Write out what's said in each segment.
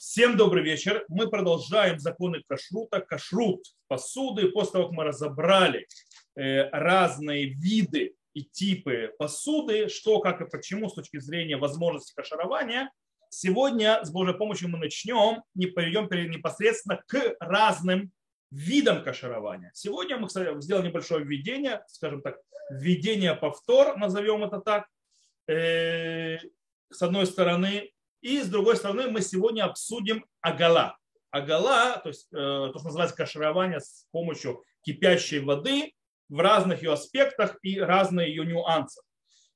Всем добрый вечер. Мы продолжаем законы кашрута, кашрут посуды. После того, как мы разобрали э, разные виды и типы посуды, что, как и почему с точки зрения возможности кашарования, сегодня с Божьей помощью мы начнем, не перейдем непосредственно к разным видам кашарования. Сегодня мы сделаем небольшое введение, скажем так, введение повтор, назовем это так. Э, с одной стороны, и с другой стороны, мы сегодня обсудим агала. Агала, то есть э, то, что называется каширование с помощью кипящей воды в разных ее аспектах и разные ее нюансы.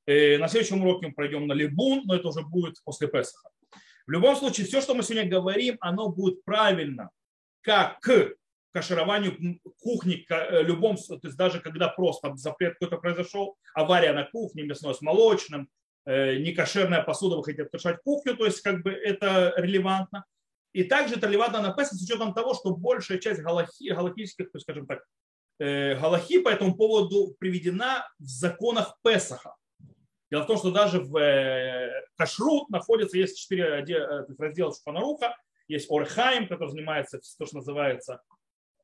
Э, на следующем уроке мы пройдем на либун, но это уже будет после Песаха. В любом случае, все, что мы сегодня говорим, оно будет правильно как к кашированию кухни, э, любом, то есть даже когда просто запрет какой-то произошел, авария на кухне, мясной с молочным, некошерная посуда, вы хотите открывать кухню, то есть как бы это релевантно. И также это релевантно на Песах с учетом того, что большая часть галахи, галахийских, то есть, скажем так, э, галахи по этому поводу приведена в законах Песаха. Дело в том, что даже в э, Кашрут находится, есть четыре раздела Шфанаруха, есть Орхайм, который занимается то, что называется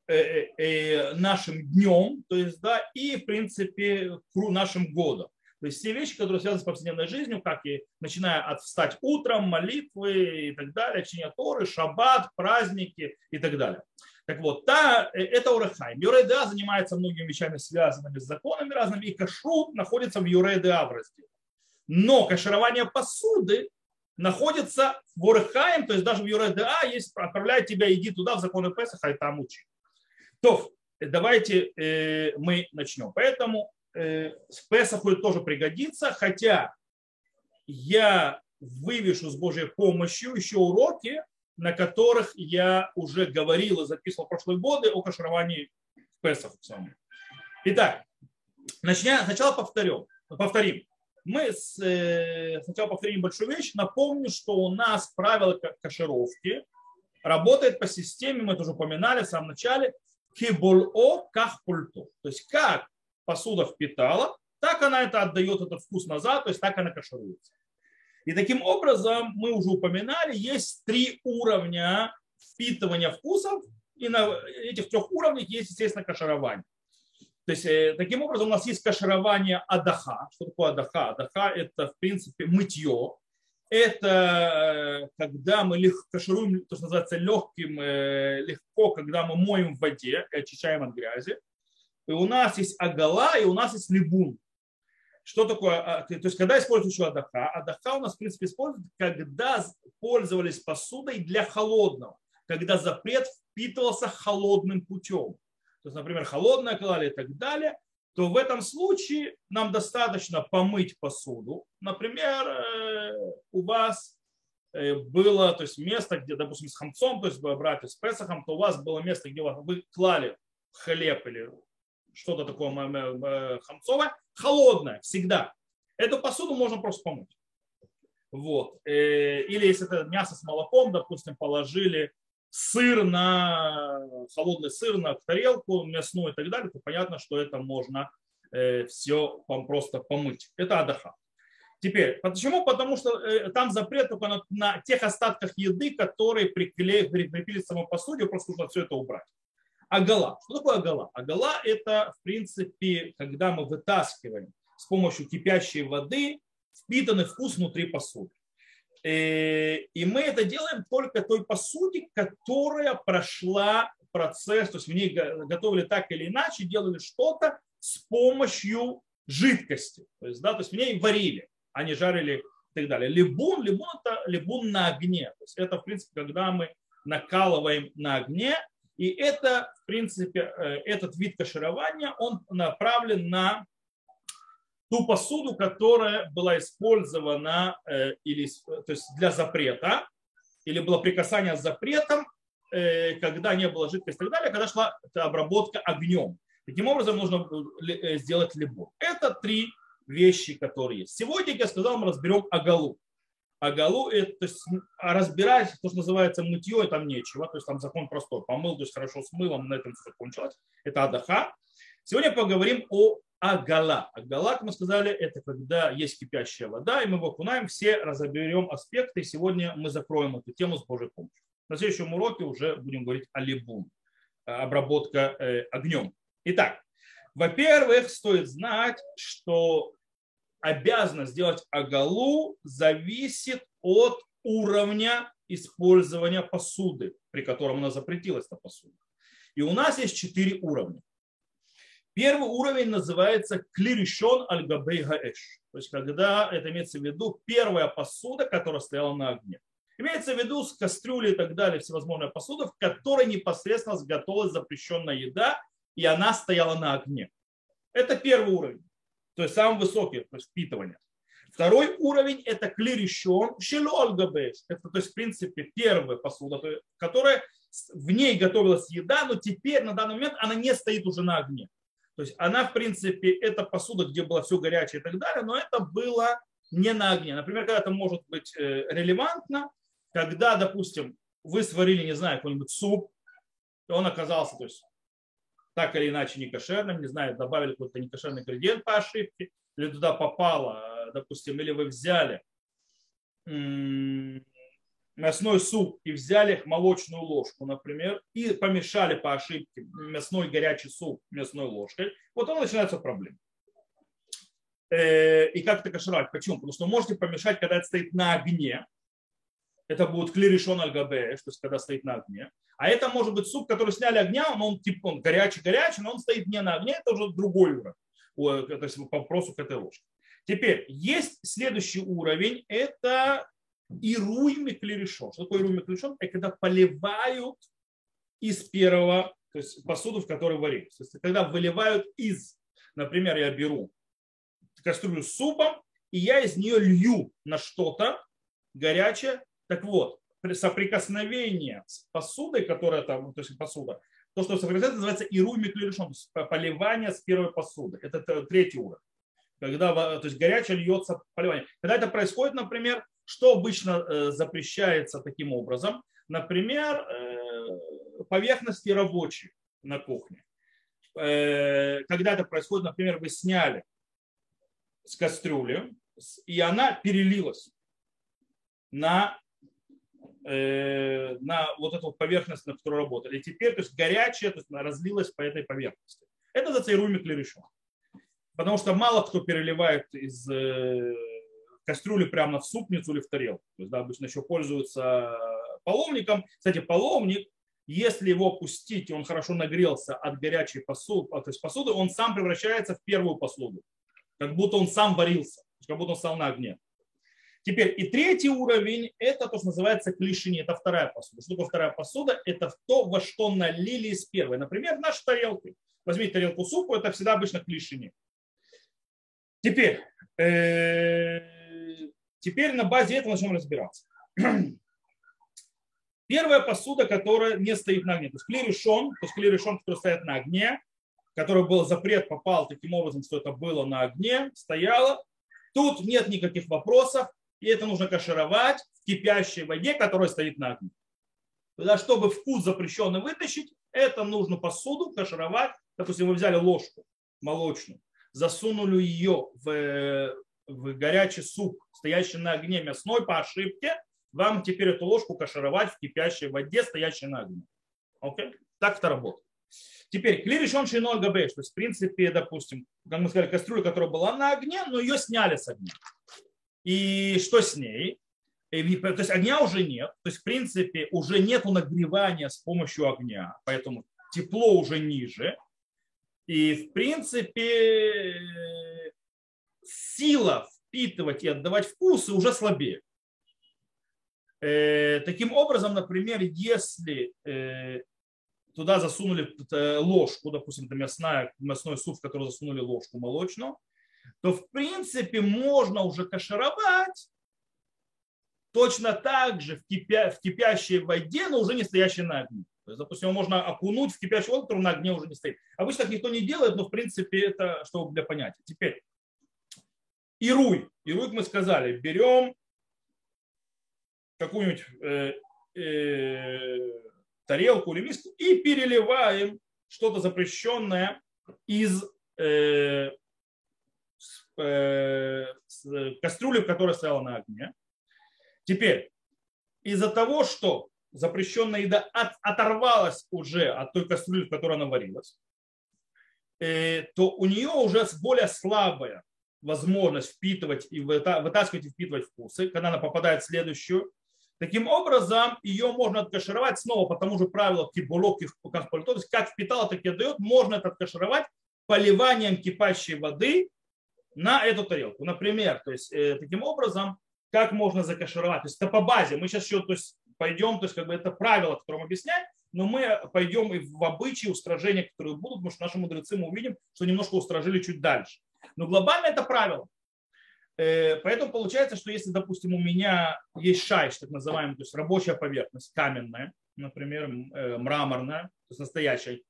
нашим днем, то есть, да, и, в принципе, нашим годом. То есть все вещи, которые связаны с повседневной жизнью, как и начиная от встать утром, молитвы и так далее, чтение Торы, шаббат, праздники и так далее. Так вот, та, э, это Урехайм. Юрейда занимается многими вещами, связанными с законами разными, и кашрут находится в Юрейда в разделе. Но каширование посуды находится в Урехайм, то есть даже в Юрейда есть, отправляет тебя, иди туда, в законы Песаха, и там учи. То, давайте э, мы начнем. Поэтому Э, с Песаху тоже пригодится, хотя я вывешу с Божьей помощью еще уроки, на которых я уже говорил и записывал в прошлые годы о кашировании в Песаху. Итак, начнем, сначала повторим. повторим. Мы с, э, сначала повторим большую вещь. Напомню, что у нас правило кашировки работает по системе, мы это уже упоминали в самом начале, кибул-о кахпульту. То есть как посуда впитала, так она это отдает этот вкус назад, то есть так она кашируется. И таким образом, мы уже упоминали, есть три уровня впитывания вкусов, и на этих трех уровнях есть, естественно, каширование. То есть, э, таким образом, у нас есть каширование адаха. Что такое адаха? Адаха – это, в принципе, мытье. Это э, когда мы легко кашируем, то, что называется легким, э, легко, когда мы моем в воде и очищаем от грязи и у нас есть агала, и у нас есть либун. Что такое? А, то есть, когда используют еще адаха? Адаха у нас, в принципе, используют, когда пользовались посудой для холодного, когда запрет впитывался холодным путем. То есть, например, холодная клали и так далее, то в этом случае нам достаточно помыть посуду. Например, э, у вас э, было то есть место, где, допустим, с хамцом, то есть брать с Песохом, то у вас было место, где вы клали хлеб или что-то такое хамцовое, холодное всегда. Эту посуду можно просто помыть. Вот. Э, или если это мясо с молоком, допустим, положили сыр на холодный сыр на тарелку мясную и так далее, то понятно, что это можно э, все просто помыть. Это адаха. Теперь, почему? Потому что э, там запрет только на, на тех остатках еды, которые прикрепили к самой посуде, просто нужно все это убрать. Агала. Что такое агала? Агала – это, в принципе, когда мы вытаскиваем с помощью кипящей воды впитанный вкус внутри посуды. Э, и мы это делаем только той посуде, которая прошла процесс, то есть в ней готовили так или иначе, делали что-то с помощью жидкости. То есть, да, то есть в ней варили, а не жарили и так далее. Либун, либун это либун на огне. То есть это, в принципе, когда мы накалываем на огне, и это, в принципе, э, этот вид каширования, он направлен на ту посуду, которая была использована э, или, то есть для запрета, или было прикасание с запретом, э, когда не было жидкости и так далее, когда шла обработка огнем. Таким образом нужно сделать либо. Это три вещи, которые есть. Сегодня, как я сказал, мы разберем агалу. А галу, это, то есть разбирать, то, что называется мытье, там нечего, то есть там закон простой, помыл, то есть хорошо с мылом, на этом все закончилось. Это адаха. Сегодня поговорим о агала. Агала, как мы сказали, это когда есть кипящая вода, и мы его окунаем, все разоберем аспекты, сегодня мы закроем эту тему с Божьей помощью. На следующем уроке уже будем говорить о либун, э, обработка э, огнем. Итак, во-первых, стоит знать, что обязанность сделать агалу зависит от уровня использования посуды, при котором она запретилась на посуду. И у нас есть четыре уровня. Первый уровень называется клиришон аль гаэш. То есть, когда это имеется в виду первая посуда, которая стояла на огне. Имеется в виду с кастрюли и так далее, всевозможная посуда, в которой непосредственно сготовилась запрещенная еда, и она стояла на огне. Это первый уровень, то есть самый высокий, то есть впитывание. Второй уровень – это клиришон шелол Это, то есть, в принципе, первая посуда, которая в ней готовилась еда, но теперь на данный момент она не стоит уже на огне. То есть она, в принципе, это посуда, где было все горячее и так далее, но это было не на огне. Например, когда это может быть э, релевантно, когда, допустим, вы сварили, не знаю, какой-нибудь суп, и он оказался, то есть так или иначе некошерным, не знаю, добавили какой-то некошерный ингредиент по ошибке, или туда попало, допустим, или вы взяли мясной суп и взяли молочную ложку, например, и помешали по ошибке мясной горячий суп мясной ложкой, вот он начинается проблема. Э, и как это кашировать? Почему? Потому что можете помешать, когда это стоит на огне. Это будет клиришон альгабе, то есть когда стоит на огне. А это может быть суп, который сняли огня, он, он типа он горячий-горячий, но он стоит не на огне, это уже другой уровень. То есть по вопросу к этой ложке. Теперь есть следующий уровень, это ируй миклерешон. Что такое ируй миклерешон? Это когда поливают из первого, то есть посуду, в которой варили. То есть когда выливают из, например, я беру кастрюлю с супом, и я из нее лью на что-то горячее. Так вот, при соприкосновении с посудой, которая там, то есть посуда, то, что соприкасается, называется то есть поливание с первой посуды. Это третий уровень. Когда то есть горячее льется поливание. Когда это происходит, например, что обычно э, запрещается таким образом? Например, э, поверхности рабочие на кухне. Э, когда это происходит, например, вы сняли с кастрюли, и она перелилась на, на вот эту поверхность, на которой работали. И теперь, то есть горячая, то есть она разлилась по этой поверхности. Это зацейруемый клерешон. Потому что мало кто переливает из кастрюли прямо в супницу или в тарелку. То есть, да, обычно еще пользуются половником. Кстати, половник, если его пустить, и он хорошо нагрелся от горячей посуды, то есть посуды, он сам превращается в первую посуду. Как будто он сам варился, как будто он стал на огне. Теперь и третий уровень – это то, что называется клишини, это вторая посуда. Что такое вторая посуда? Это то, во что налили из первой. Например, наши тарелки. Возьмите тарелку супу, это всегда обычно клишини. Теперь, э, Теперь на базе этого начнем разбираться. Первая посуда, которая не стоит на огне. То есть клей-решон, то есть клей-решон, который стоит на огне, который был запрет, попал таким образом, что это было на огне, стояло. Тут нет никаких вопросов, и это нужно кашировать в кипящей воде, которая стоит на огне. Тогда, чтобы вкус запрещенный вытащить, это нужно посуду кашировать. Допустим, вы взяли ложку молочную, засунули ее в в горячий суп, стоящий на огне мясной по ошибке, вам теперь эту ложку кашировать в кипящей воде, стоящей на огне. Окей? Так это работает. Теперь, клиришон шиной габеш, то есть, в принципе, допустим, как мы сказали, кастрюля, которая была на огне, но ее сняли с огня. И что с ней? То есть огня уже нет, то есть, в принципе, уже нет нагревания с помощью огня, поэтому тепло уже ниже. И, в принципе, сила впитывать и отдавать вкусы уже слабее. Э, таким образом, например, если э, туда засунули э, ложку, допустим, это мясная, мясной суп, в который засунули ложку молочную, то в принципе можно уже кашировать точно так же в, кипя, в кипящей воде, но уже не стоящей на огне. То есть, допустим, можно окунуть в кипящую воду, который на огне уже не стоит. Обычно так никто не делает, но в принципе это чтобы для понятия. Теперь, Ируй. Ируй, мы сказали, берем какую-нибудь э, э, тарелку или миску и переливаем что-то запрещенное из э, э, кастрюли, которая стояла на огне. Теперь, из-за того, что запрещенная еда от, оторвалась уже от той кастрюли, в которой она варилась, э, то у нее уже более слабая возможность впитывать и вытаскивать и впитывать вкусы, когда она попадает в следующую. Таким образом, ее можно откашировать снова по тому же правилу кибулок то есть как впитала, так и отдает, можно это откашировать поливанием кипящей воды на эту тарелку. Например, то есть э, таким образом, как можно закашировать. То есть это по базе. Мы сейчас еще то есть, пойдем, то есть как бы это правило, которое мы объясняем, но мы пойдем и в обычаи устражения, которые будут, потому что наши мудрецы мы увидим, что немножко устражили чуть дальше. Но глобально это правило. Э, поэтому получается, что если, допустим, у меня есть шайш, так называемый, то есть рабочая поверхность, каменная, например, э, мраморная, то есть настоящая,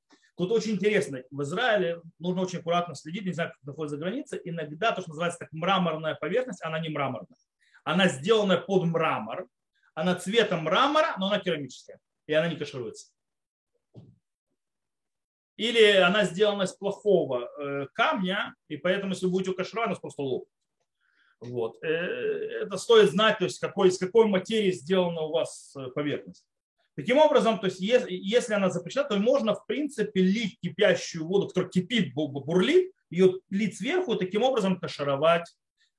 Тут очень интересно, в Израиле нужно очень аккуратно следить, не знаю, как находится за границей, иногда то, что называется так мраморная поверхность, она не мраморная. Она сделана под мрамор, она цветом мрамора, но она керамическая, и она не кашируется. Или она сделана из плохого э, камня, и поэтому, если вы будете кашировать, она просто лопнет. Вот. Э, это стоит знать, то есть какой, из какой материи сделана у вас э, поверхность. Таким образом, то есть если, она запрещена, то можно в принципе лить кипящую воду, которая кипит, бурлит, ее лить сверху, таким образом кашаровать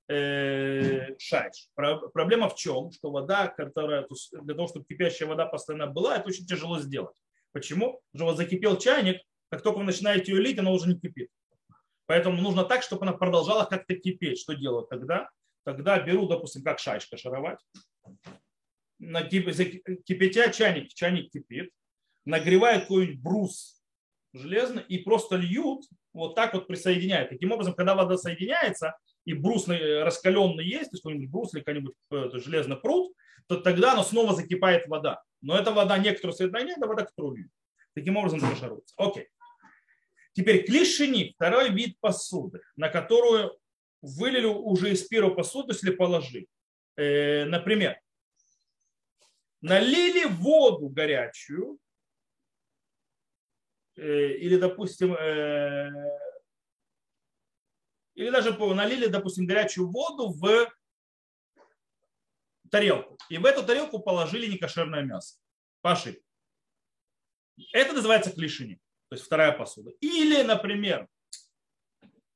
э, шайш. Проблема в чем? Что вода, которая, для того, чтобы кипящая вода постоянно была, это очень тяжело сделать. Почему? Потому что вот закипел чайник, как только вы начинаете ее лить, она уже не кипит. Поэтому нужно так, чтобы она продолжала как-то кипеть. Что делают тогда? Тогда беру, допустим, как шайш кашаровать. Кипятя чайник, чайник кипит, нагревают какой-нибудь брус железный и просто льют, вот так вот присоединяют. Таким образом, когда вода соединяется, и брус раскаленный есть, то есть какой-нибудь брус или какой-нибудь э, железный пруд, то тогда оно снова закипает вода. Но эта вода некоторую соединяет, это вода, которую льют. Таким образом зашаруется. Окей. Теперь клишини, второй вид посуды, на которую вылили уже из первой посуды, если положили. Э, например, налили воду горячую, э, или, допустим, э, или даже налили, допустим, горячую воду в тарелку. И в эту тарелку положили некошерное мясо. По. Это называется клишини то есть вторая посуда. Или, например,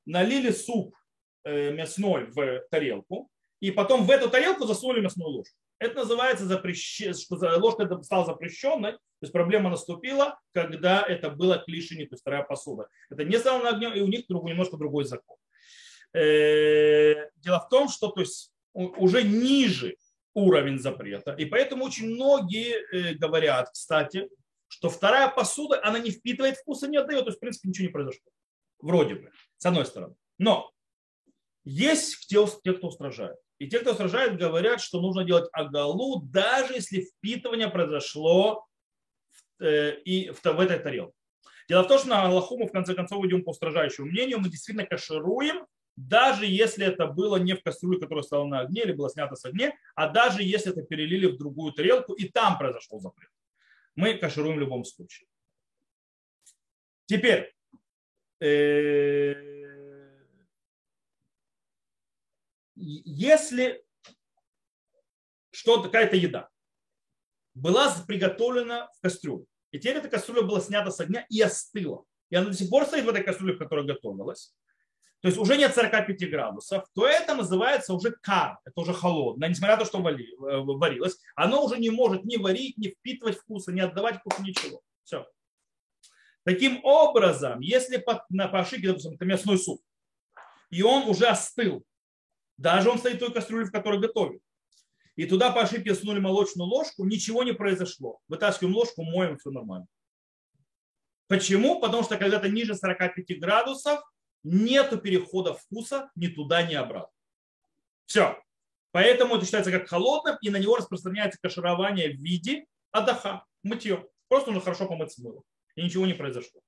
налили суп э, мясной в тарелку, и потом в эту тарелку засунули мясную ложку. Это называется, запрещ... что ложка стала запрещенной, то есть проблема наступила, когда это было клишини, то есть вторая посуда. Это не стало на огне, и у них немножко другой закон. Э, дело в том, что то есть, уже ниже уровень запрета, и поэтому очень многие э, говорят, кстати, что вторая посуда, она не впитывает вкуса, не отдает, то есть, в принципе, ничего не произошло. Вроде бы, с одной стороны. Но есть те кто устражает. И те, кто устражает, говорят, что нужно делать агалу, даже если впитывание произошло в, э, и в, в этой тарелке. Дело в том, что на Аллаху мы в конце концов идем по устражающему мнению, мы действительно кашируем, даже если это было не в кастрюле, которая стала на огне или была снята с огня, а даже если это перелили в другую тарелку, и там произошел запрет мы кашируем в любом случае. Теперь, э, если что какая-то еда была приготовлена в кастрюле, и теперь эта кастрюля была снята с огня и остыла, и она до сих пор стоит в этой кастрюле, в которой готовилась, то есть уже нет 45 градусов, то это называется уже кар, это уже холодное, несмотря на то, что э, варилось, оно уже не может ни варить, ни впитывать вкуса, ни отдавать вкус, ничего. Все. Таким образом, если по, на, по ошибке, допустим, это мясной суп, и он уже остыл, даже он стоит в той кастрюле, в которой готовят, и туда по ошибке сунули молочную ложку, ничего не произошло. Вытаскиваем ложку, моем, все нормально. Почему? Потому что когда то ниже 45 градусов, нету перехода вкуса ни туда, ни обратно. Все. Поэтому это считается как холодным, и на него распространяется каширование в виде адаха, мытье. Просто нужно хорошо помыть мылом. И ничего не произошло.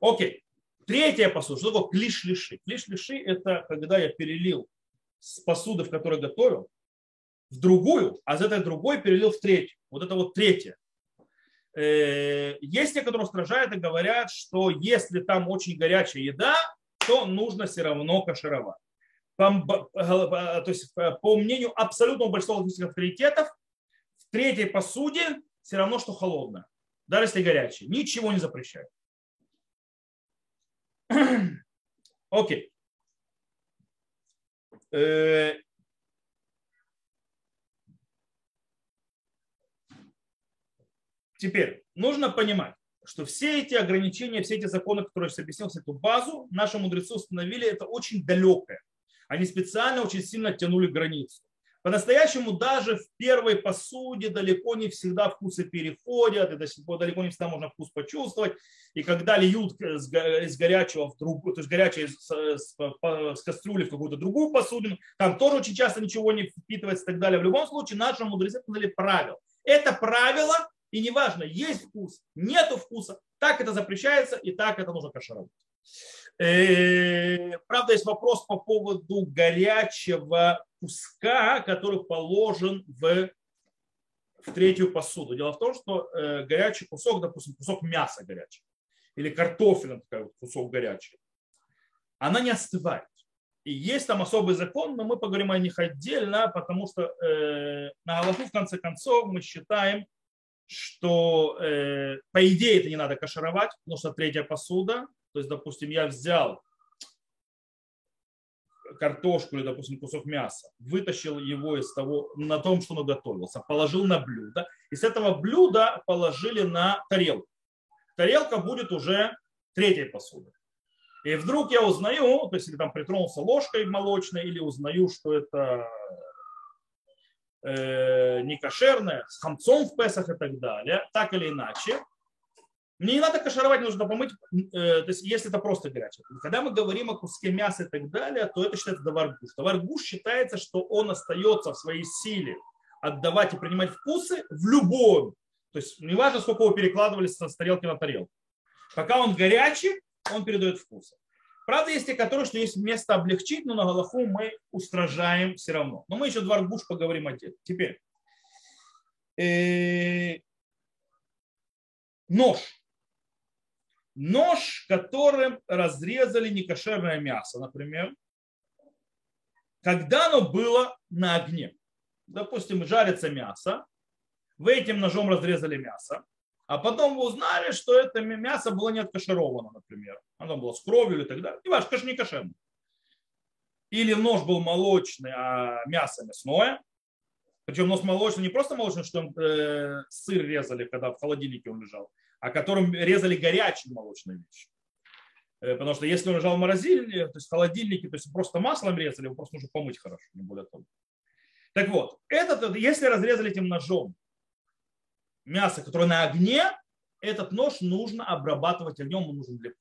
Окей. Третья посуда. Что такое клиш-лиши? Клиш-лиши – это когда я перелил с посуды, в которой готовил, в другую, а из этой другой перелил в третью. Вот это вот третье. Э, есть те, которые устражают и говорят, что если там очень горячая еда, то нужно все равно кашировать. По, то есть, по мнению абсолютного большинства авторитетов, в третьей посуде все равно, что холодное. Даже если горячее. Ничего не запрещает. Окей. Э, теперь нужно понимать, что все эти ограничения, все эти законы, которые я объяснил, эту базу, наши мудрецы установили, это очень далекое. Они специально очень сильно тянули границу. По-настоящему даже в первой посуде далеко не всегда вкусы переходят, и далеко не всегда можно вкус почувствовать. И когда льют из горячего в другую, то есть горячее с, кастрюли в какую-то другую посудину, там тоже очень часто ничего не впитывается и так далее. В любом случае, наши мудрецы дали правила. Это правило, и неважно, есть вкус, нету вкуса, так это запрещается, и так это нужно кашировать. Э, правда, есть вопрос по поводу горячего куска, который положен в, в третью посуду. Дело в том, что э, горячий кусок, допустим, кусок мяса горячего, или картофеля, такой кусок горячий, она не остывает. И есть там особый закон, но мы поговорим о них отдельно, потому что э, на Аллаху, в конце концов, мы считаем, что э, по идее это не надо кашировать, потому что третья посуда, то есть, допустим, я взял картошку или, допустим, кусок мяса, вытащил его из того, на том, что он готовился, положил на блюдо, и с этого блюда положили на тарелку. Тарелка будет уже третьей посудой. И вдруг я узнаю, то есть или там притронулся ложкой молочной, или узнаю, что это э, не кошерное, с хамцом в Песах и так далее, так или иначе, мне не надо кашировать, нужно помыть, э, то есть если это просто горячее. Когда мы говорим о куске мяса и так далее, то это считается даваргуш. Даваргуш считается, что он остается в своей силе отдавать и принимать вкусы в любом. То есть неважно, сколько его перекладывали с тарелки на тарелку. Пока он горячий, он передает вкусы. Правда, есть те, которые, что есть место облегчить, но на Галаху мы устражаем все равно. Но мы еще дваргуш поговорим отдельно. Теперь. Э, нож нож, которым разрезали некошерное мясо, например, когда оно было на огне. Допустим, жарится мясо, вы этим ножом разрезали мясо, а потом вы узнали, что это мясо было не откашировано, например. Оно было с кровью или так далее. Не важно, не кошерное. Или нож был молочный, а мясо мясное. Причем нож молочный, не просто молочный, что э, сыр резали, когда в холодильнике он лежал, а которым резали горячие молочные вещи. Э, потому что если он лежал в морозильнике, то есть в холодильнике, то есть просто маслом резали, его просто нужно помыть хорошо, не более того. Так вот, этот, если разрезали этим ножом мясо, которое на огне, этот нож нужно обрабатывать огнем, он нужен для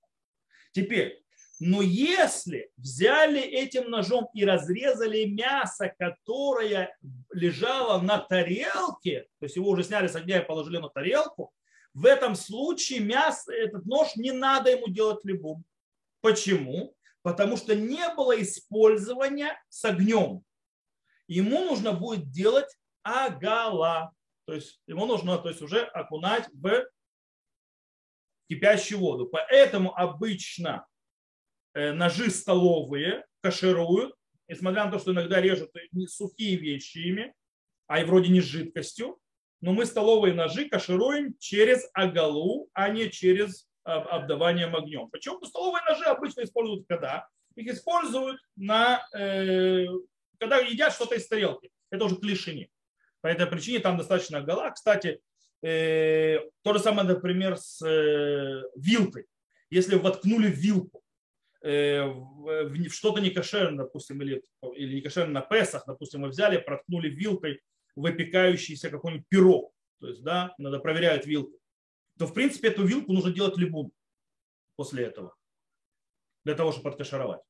Теперь, но если взяли этим ножом и разрезали мясо, которое лежало на тарелке, то есть его уже сняли с огня и положили на тарелку, в этом случае мясо, этот нож не надо ему делать любым. Почему? Потому что не было использования с огнем. Ему нужно будет делать агала. То есть ему нужно то есть, уже окунать в кипящую воду. Поэтому обычно э, ножи столовые кашируют, несмотря на то, что иногда режут не сухие вещи ими, а и вроде не жидкостью, но мы столовые ножи кашируем через агалу, а не через обдаванием огнем. Почему? Столовые ножи обычно используют когда? Их используют на, э, когда едят что-то из тарелки. Это уже клишини. По этой причине там достаточно агала. Кстати, э, то же самое, например, с э, вилкой. Если воткнули вилку э, в, в что-то некошерное, допустим, или, или некошерное на Песах, допустим, мы взяли, проткнули вилкой выпекающийся какой-нибудь пирог, то есть, да, надо проверять вилку, то, в принципе, эту вилку нужно делать любым после этого, для того, чтобы подкашаровать.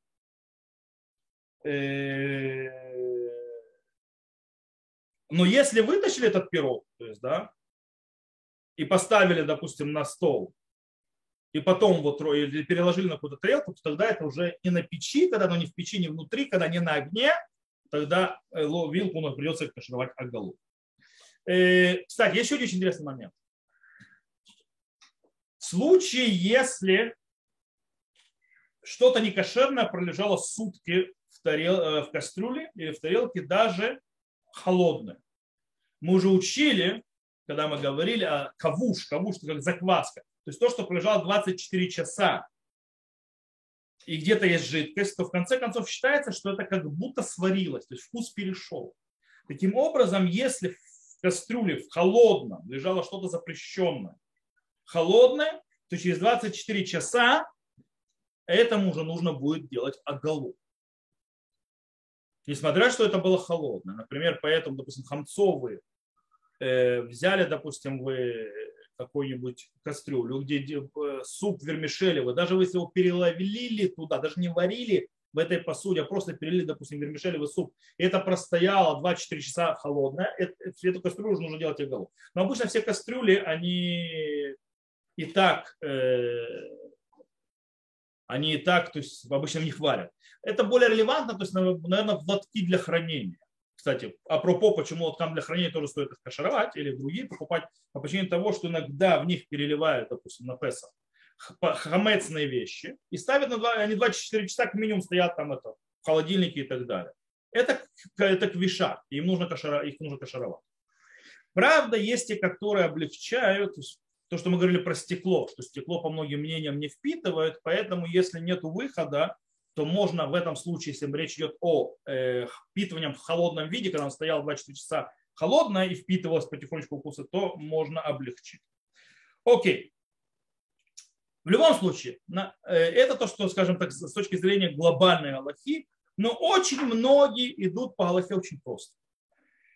Э, но если вытащили этот пирог, то есть, да, и поставили, допустим, на стол, и потом вот переложили на какую-то тарелку, то тогда это уже не на печи, когда оно не в печи, не внутри, когда не на огне, тогда э, вилку нам придется кашировать оголу. Э, кстати, еще очень интересный момент. В случае, если что-то некошерное пролежало сутки в, тарел, э, в кастрюле или в тарелке, даже холодное. Мы уже учили, когда мы говорили о кавуш, кавуш это как закваска. То есть то, что пролежало 24 часа и где-то есть жидкость, то в конце концов считается, что это как будто сварилось, то есть вкус перешел. Таким образом, если в кастрюле в холодном лежало что-то запрещенное, холодное, то через 24 часа этому уже нужно будет делать оголу. Несмотря, что это было холодное. Например, поэтому, допустим, хамцовые э, взяли, допустим, вы какую-нибудь кастрюлю, где э, суп вермишелевый, даже если его переловили туда, даже не варили в этой посуде, а просто перелили, допустим, вермишелевый суп, и это простояло 2-4 часа холодное, эту кастрюлю уже нужно делать иголу. Но обычно все кастрюли, они и так, э, они и так, то есть обычно в них варят. Это более релевантно, то есть, наверное, в лотки для хранения. Кстати, апропо, почему вот там для хранения тоже стоит их кашировать или другие покупать, по причине того, что иногда в них переливают, допустим, на Песах хамецные вещи и ставят на 2, они 24 часа как минимум стоят там это, в холодильнике и так далее. Это, это квиша, им нужно кашара, их нужно кашировать. Правда, есть те, которые облегчают, то, что мы говорили про стекло, что стекло, по многим мнениям, не впитывает, поэтому если нет выхода, то можно в этом случае, если речь идет о э, впитывании в холодном виде, когда он стоял 24 часа холодное и впитывалось потихонечку вкусы, то можно облегчить. Окей. В любом случае, э, это то, что, скажем так, с точки зрения глобальной Аллахи, но очень многие идут по Аллахе очень просто.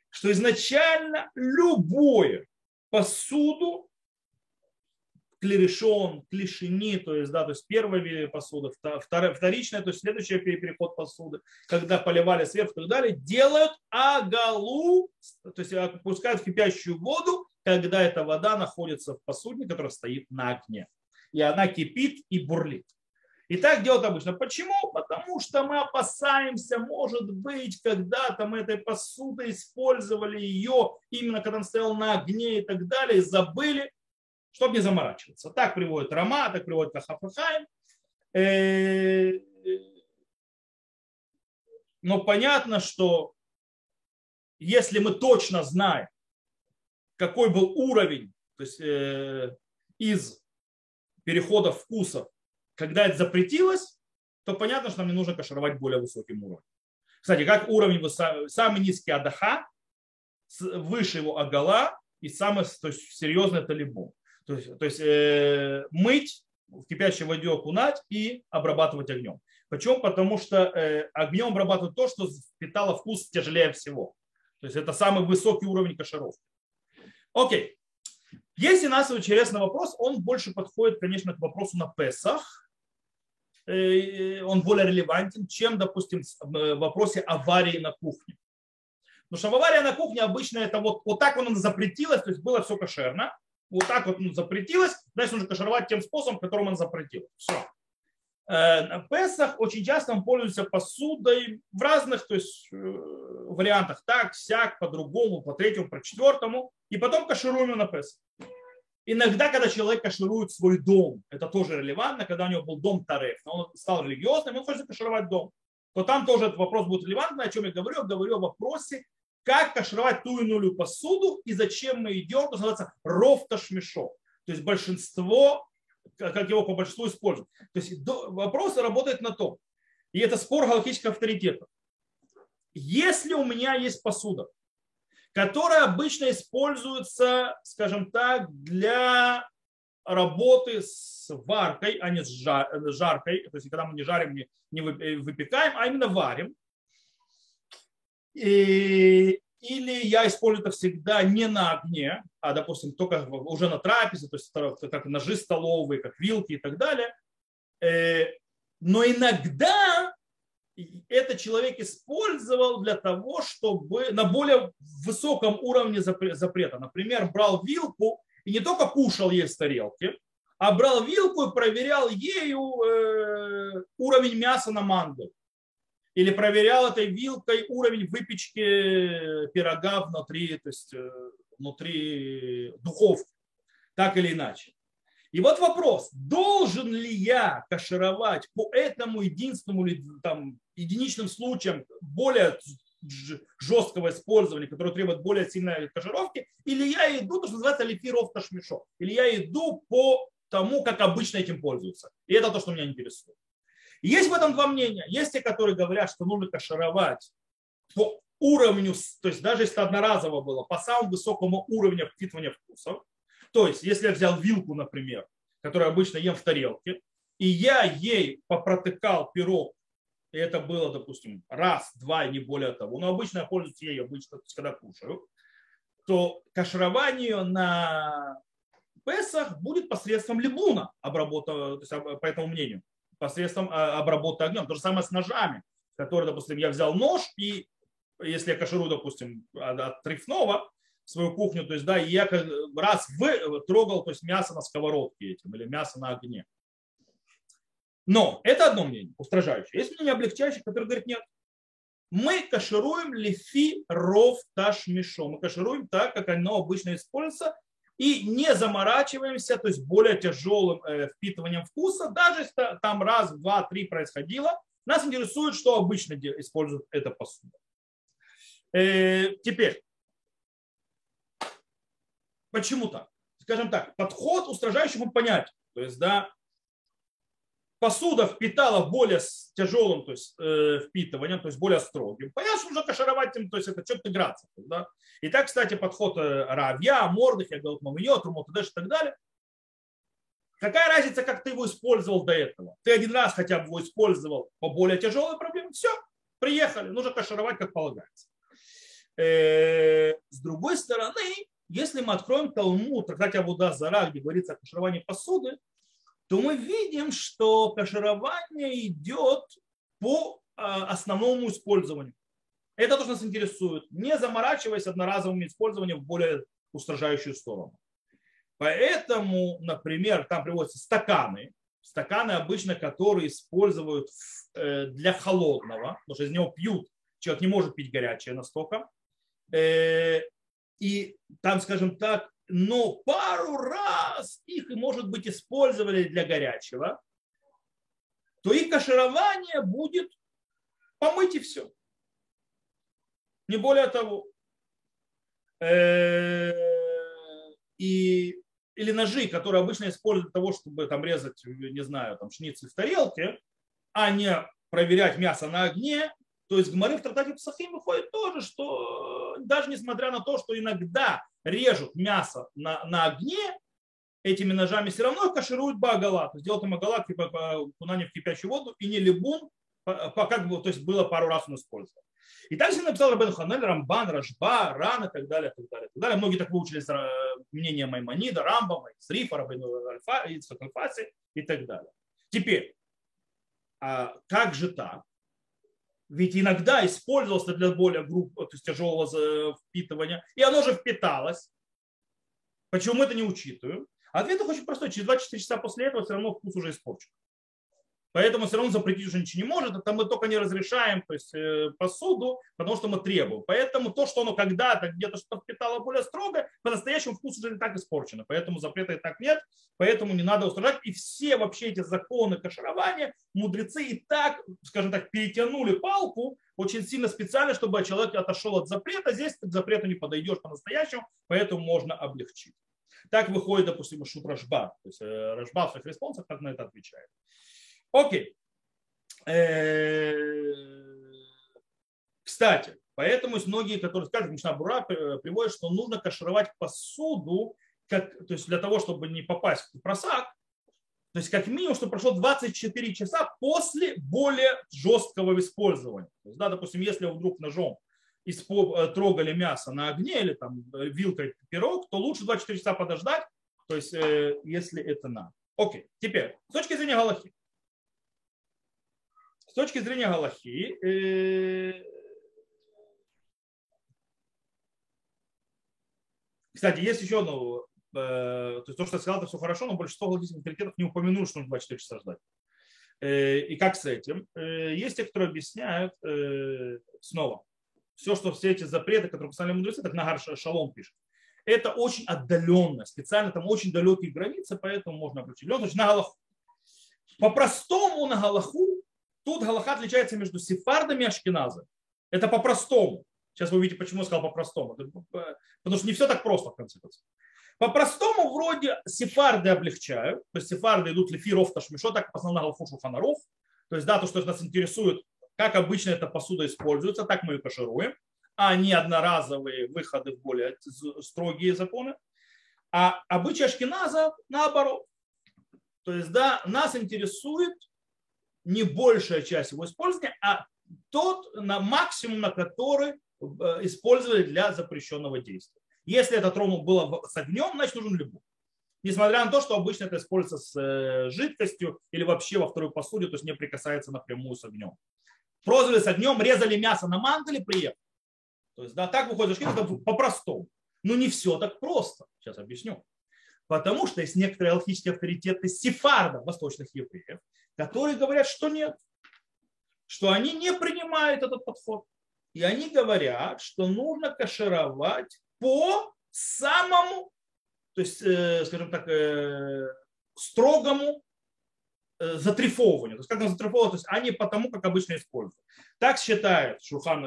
Что изначально любое посуду клерешон, клишини, то есть, да, то есть первая посуда, вторичная, то есть следующий переход посуды, когда поливали сверху и так далее, делают агалу, то есть опускают кипящую воду, когда эта вода находится в посудне, которая стоит на огне. И она кипит и бурлит. И так делают обычно. Почему? Потому что мы опасаемся, может быть, когда-то мы этой посудой использовали ее, именно когда он стоял на огне и так далее, и забыли, чтобы не заморачиваться. Так приводит Рама, так приводит Кахафахаем. Э, но понятно, что если мы точно знаем, какой был уровень то есть, э, из перехода вкусов, когда это запретилось, то понятно, что нам не нужно кашировать более высоким уровнем. Кстати, как уровень самый низкий адаха, выше его агала и самый то есть, серьезный это либо. То есть, то есть э, мыть, в кипящей воде окунать и обрабатывать огнем. Почему? Потому что э, огнем обрабатывают то, что впитало вкус тяжелее всего. То есть это самый высокий уровень кашировки. Окей. У нас интересный вопрос, он больше подходит, конечно, к вопросу на Песах. Э, он более релевантен, чем, допустим, в э, вопросе аварии на кухне. Потому что авария на кухне обычно это вот, вот так он запретилось, то есть было все кошерно, вот так вот ну, запретилось, значит нужно кашировать тем способом, которым он запретил. Все. Э, на Песах очень часто он пользуется посудой в разных то есть, э, вариантах. Так, сяк, по-другому, по третьему, по четвертому. И потом кашируем на Песах. Иногда, когда человек каширует свой дом, это тоже релевантно, когда у него был дом Тареф, но он стал религиозным, он хочет кашировать дом, то там тоже этот вопрос будет релевантный. О чем я говорю? Я говорю о вопросе как кашировать ту иную посуду и зачем мы идем, это называется рофташмешо. То есть большинство, как его по большинству используют. То есть вопрос работает на том, и это спор галактических авторитетов. Если у меня есть посуда, которая обычно используется, скажем так, для работы с варкой, а не с жаркой, то есть когда мы не жарим, не выпекаем, а именно варим, и, или я использую это всегда не на огне, а, допустим, только уже на трапезе, то есть как ножи столовые, как вилки и так далее. Э, но иногда этот человек использовал для того, чтобы на более высоком уровне запрета. Например, брал вилку и не только кушал есть тарелки, а брал вилку и проверял ею э, уровень мяса на манго или проверял этой вилкой уровень выпечки пирога внутри, то есть э, внутри духовки, так или иначе. И вот вопрос, должен ли я кашировать по этому единственному там, единичным случаям более жесткого использования, которое требует более сильной кашировки, или я иду, то, что называется лифиров ташмишо, или я иду по тому, как обычно этим пользуются. И это то, что меня интересует. Есть в этом два мнения. Есть те, которые говорят, что нужно кашировать по уровню, то есть даже если одноразово было, по самому высокому уровню впитывания вкусов. То есть, если я взял вилку, например, которую обычно ем в тарелке, и я ей попротыкал пирог, и это было, допустим, раз, два, не более того, но обычно я пользуюсь ей, обычно, когда кушаю, то каширование на Песах будет посредством либуна, обработка, по этому мнению, посредством а, обработки огнем. То же самое с ножами, которые, допустим, я взял нож, и если я каширую, допустим, от трифного, свою кухню, то есть, да, я раз в, трогал, то есть, мясо на сковородке этим или мясо на огне. Но это одно мнение, устражающее. Есть мнение облегчающее, которое говорит, нет, мы кашируем лифи ров таш мишо. Мы кашируем так, как оно обычно используется, и не заморачиваемся, то есть более тяжелым э, впитыванием вкуса, даже если там раз, два, три происходило, нас интересует, что обычно используют эта посуда. Э, теперь, почему так? Скажем так, подход устражающему понять. То есть, да, посуда впитала более тяжелым то есть, э, впитыванием, то есть более строгим. Понятно, что нужно кашировать им, то есть это что-то играться. Да? И так, кстати, подход э, Равья, Мордыхя, Галатмамио, Трумотадеш и так далее. Какая разница, как ты его использовал до этого? Ты один раз хотя бы его использовал по более тяжелой проблеме, все, приехали, нужно кашировать, как полагается. Э, с другой стороны, если мы откроем Талмуд, трактате Абуда Зара, где говорится о кашировании посуды, то мы видим, что каширование идет по а, основному использованию. Это то, что нас интересует, не заморачиваясь одноразовым использованием в более устражающую сторону. Поэтому, например, там приводятся стаканы, стаканы обычно, которые используют э, для холодного, потому что из него пьют, человек не может пить горячее настолько. Э, и там, скажем так, но пару раз их, может быть, использовали для горячего, то их каширование будет помыть и все. Не более того. Э, и, или ножи, которые обычно используют для того, чтобы там резать, не знаю, там шницель в тарелке, а не проверять мясо на огне, то есть Гмары в Тратате Псахим выходит тоже, что даже несмотря на то, что иногда режут мясо на, на огне, этими ножами все равно кашируют багала. То есть делают магала типа окунание в кипящую воду и не либун, как бы, то есть было пару раз он использовал. И также написал Рабен Ханель, Рамбан, Рашба, Ран и так далее, и так далее, так далее. Многие так выучились э, мнение Маймонида, Рамбама, Срифа, Рабен Альфа, Альфаси и так далее. Теперь, а как же так? Ведь иногда использовался для более груб, то есть тяжелого впитывания, и оно же впиталось. Почему мы это не учитываем? Ответ очень простой. Через 24 часа после этого все равно вкус уже испорчен. Поэтому все равно запретить уже ничего не может. Это мы только не разрешаем то есть, э, посуду, потому что мы требуем. Поэтому то, что оно когда-то где-то что-то впитало более строго, по-настоящему вкус уже не так испорчено. Поэтому запрета и так нет, поэтому не надо устражать. И все вообще эти законы каширования мудрецы и так, скажем так, перетянули палку очень сильно специально, чтобы человек отошел от запрета. Здесь к запрету не подойдешь по-настоящему, поэтому можно облегчить. Так выходит, допустим, Шут Рашба. То есть э, Рашба в своих респонсах как на это отвечает. Окей. Э, кстати, поэтому есть многие, которые скажут, Мишна Бура приводит, что нужно кашировать посуду, как, то есть для того, чтобы не попасть в просак, то есть как минимум, что прошло 24 часа после более жесткого использования. То есть, да, допустим, если вдруг ножом э, трогали мясо на огне или там э, вилкой пирог, то лучше 24 часа подождать, то есть если это надо. Окей, теперь, с точки зрения Галахи. С точки зрения Галахи, э, кстати, есть еще одно, э, то есть то, что я сказал, это все хорошо, но большинство галактических авторитетов не упомянули, что нужно 24 часа ждать. Э, и как с этим? Есть те, которые объясняют снова, все, что все эти запреты, которые писали мудрецы, так Нагар Шалом пишет, это очень отдаленно, специально там очень далекие границы, поэтому можно обратить. То есть на Галаху. По-простому на Галаху Тут Галаха отличается между сефардами и ашкеназами. Это по-простому. Сейчас вы увидите, почему я сказал по-простому. Потому что не все так просто, в конце концов. По-простому вроде сефарды облегчают, то есть сефарды идут лефиров ташмишо, так основная галфу шуфанаров. То есть да, то, что нас интересует, как обычно эта посуда используется, так мы ее кашируем, а не одноразовые выходы в более строгие законы. А обычай Ашкиназа наоборот. То есть, да, нас интересует не большая часть его использования, а тот на максимум, на который э, использовали для запрещенного действия. Если это тронул было с огнем, значит нужен любой. Несмотря на то, что обычно это используется с э, жидкостью или вообще во второй посуде, то есть не прикасается напрямую с огнем. Прозрели с огнем, резали мясо на мангале, приехали. То есть, да, так выходит это по-простому. Но не все так просто. Сейчас объясню. Потому что есть некоторые алхимические авторитеты сефардов, восточных евреев, которые говорят, что нет, что они не принимают этот подход. И они говорят, что нужно кашировать по самому, то есть, э, скажем так, э, строгому э, затрифовыванию. То есть, как он затрифовывает, то есть, а не потому, как обычно используют. Так считает Шухан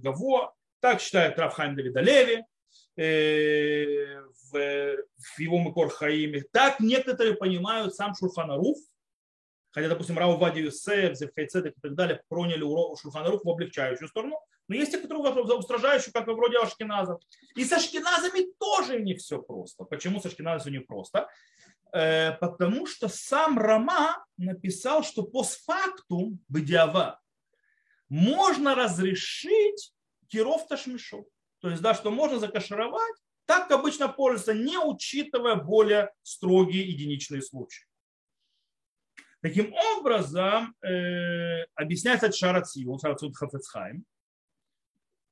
Гаво, так считает Рафхайм Давидалеви, Э, в, в его Микор Хаиме. Так некоторые понимают сам Шурханаруф, хотя, допустим, Рау Вади Юсеф, Зевхайцедек и так далее проняли Шурханаруф в облегчающую сторону, но есть те, которые устражающие, как вроде Ашкиназа. И с Ашкиназами тоже не все просто. Почему с Ашкиназами не просто? Э, потому что сам Рама написал, что постфактум, бедиава, можно разрешить Киров Ташмишов. То есть, да, что можно закашировать, так обычно пользуются, не учитывая более строгие единичные случаи. Таким образом, э, объясняется Шарацию, Шарацуд Хафецхайм,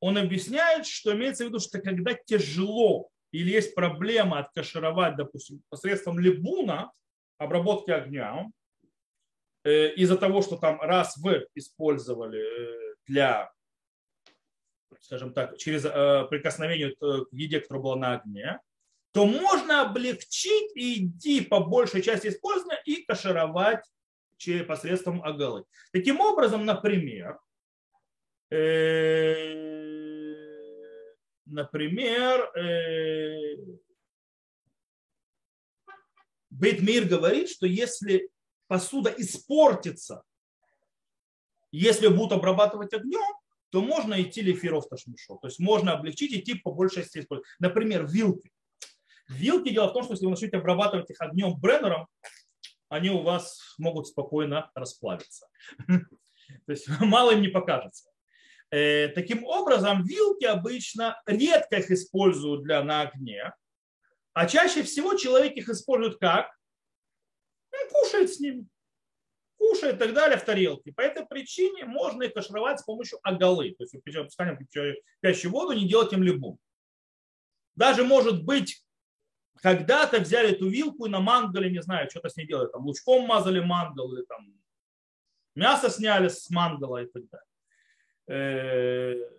он объясняет, что имеется в виду, что когда тяжело или есть проблема откашировать, допустим, посредством либуна, обработки огня, э, из-за того, что там раз вы использовали э, для скажем так, через э, прикосновение к еде, которая была на огне, то можно облегчить и идти по большей части использования и кашировать посредством агалы. Таким образом, например, э, например, э, Бейтмир говорит, что если посуда испортится, если будут обрабатывать огнем, то можно идти лефиров ташмишо. То есть можно облегчить идти по большей части использовать. Например, вилки. Вилки, дело в том, что если вы начнете обрабатывать их огнем бреннером, они у вас могут спокойно расплавиться. То есть мало им не покажется. Э, таким образом, вилки обычно редко их используют для на огне, а чаще всего человек их использует как? Он кушает с ними кушает и так далее в тарелке. По этой причине можно их кашировать с помощью агалы. То есть опускаем кипящую воду, не делать им любым. Даже может быть, когда-то взяли эту вилку и на мангале, не знаю, что-то с ней делали, там лучком мазали мангал, или там мясо сняли с мангала и так далее.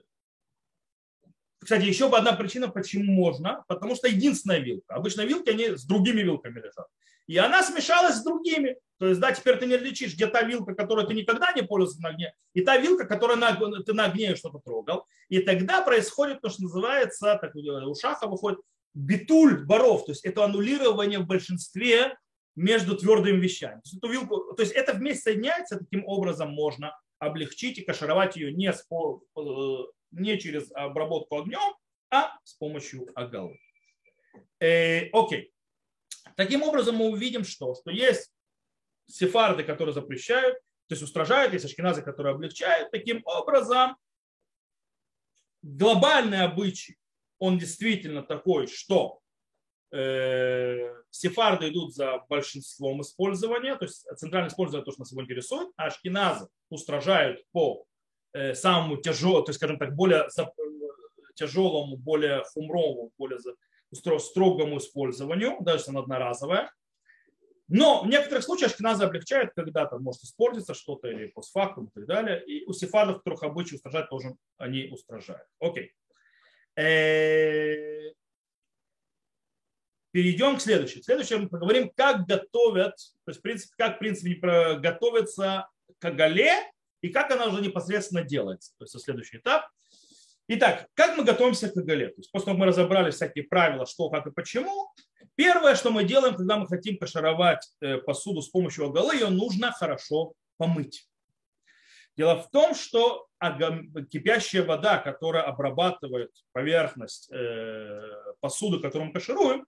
Э, кстати, еще одна причина, почему можно, потому что единственная вилка. Обычно вилки, они с другими вилками лежат. И она смешалась с другими. То есть, да, теперь ты не различишь, где та вилка, которую ты никогда не пользовался на огне, и та вилка, которую на, ты на огне что-то трогал. И тогда происходит то, что называется, так у шаха выходит битуль баров, то есть это аннулирование в большинстве между твердыми вещами. То есть, эту вилку, то есть это вместе соединяется, таким образом можно облегчить и кашировать ее не, с, не через обработку огнем, а с помощью агалы. Э, окей. Таким образом мы увидим, что, что есть сефарды, которые запрещают, то есть устражают, есть ашкеназы, которые облегчают. Таким образом, глобальный обычай, он действительно такой, что э, сефарды идут за большинством использования, то есть центральное использование то, что нас его интересует, а ашкеназы устражают по самому тяжелому, то есть, скажем так, более за, тяжелому, более хумровому, более строгому использованию, даже если она одноразовая. Но в некоторых случаях ашкеназы облегчают, когда там может испортиться что-то или постфактум и так далее. И у сефардов, которых обычай устражать, тоже они устражают. Окей. Э, перейдем к следующему. Следующем мы поговорим, как готовят, то есть, в принципе, как, в принципе, готовятся к агале и как она уже непосредственно делается. То есть следующий этап. Итак, как мы готовимся к Агале? То есть после того, как мы разобрали всякие правила, что, как и почему, первое, что мы делаем, когда мы хотим кашаровать э, посуду с помощью Агалы, ее нужно хорошо помыть. Дело в том, что кипящая вода, которая обрабатывает поверхность э, посуды, которую мы кашируем,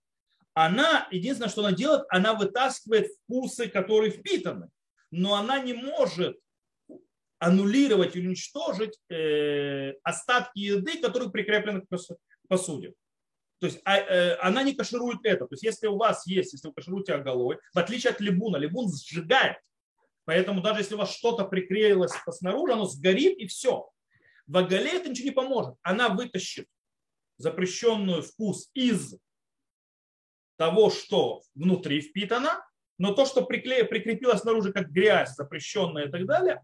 она, единственное, что она делает, она вытаскивает вкусы, которые впитаны, но она не может аннулировать или уничтожить э, остатки еды, которые прикреплены к посуде. То есть а, э, она не каширует это. То есть если у вас есть, если вы кашируете оголой, в отличие от либуна, либун сжигает. Поэтому даже если у вас что-то прикрепилось снаружи, оно сгорит и все. В оголе это ничего не поможет. Она вытащит запрещенную вкус из того, что внутри впитано, но то, что прикле... прикрепилось снаружи как грязь, запрещенная и так далее,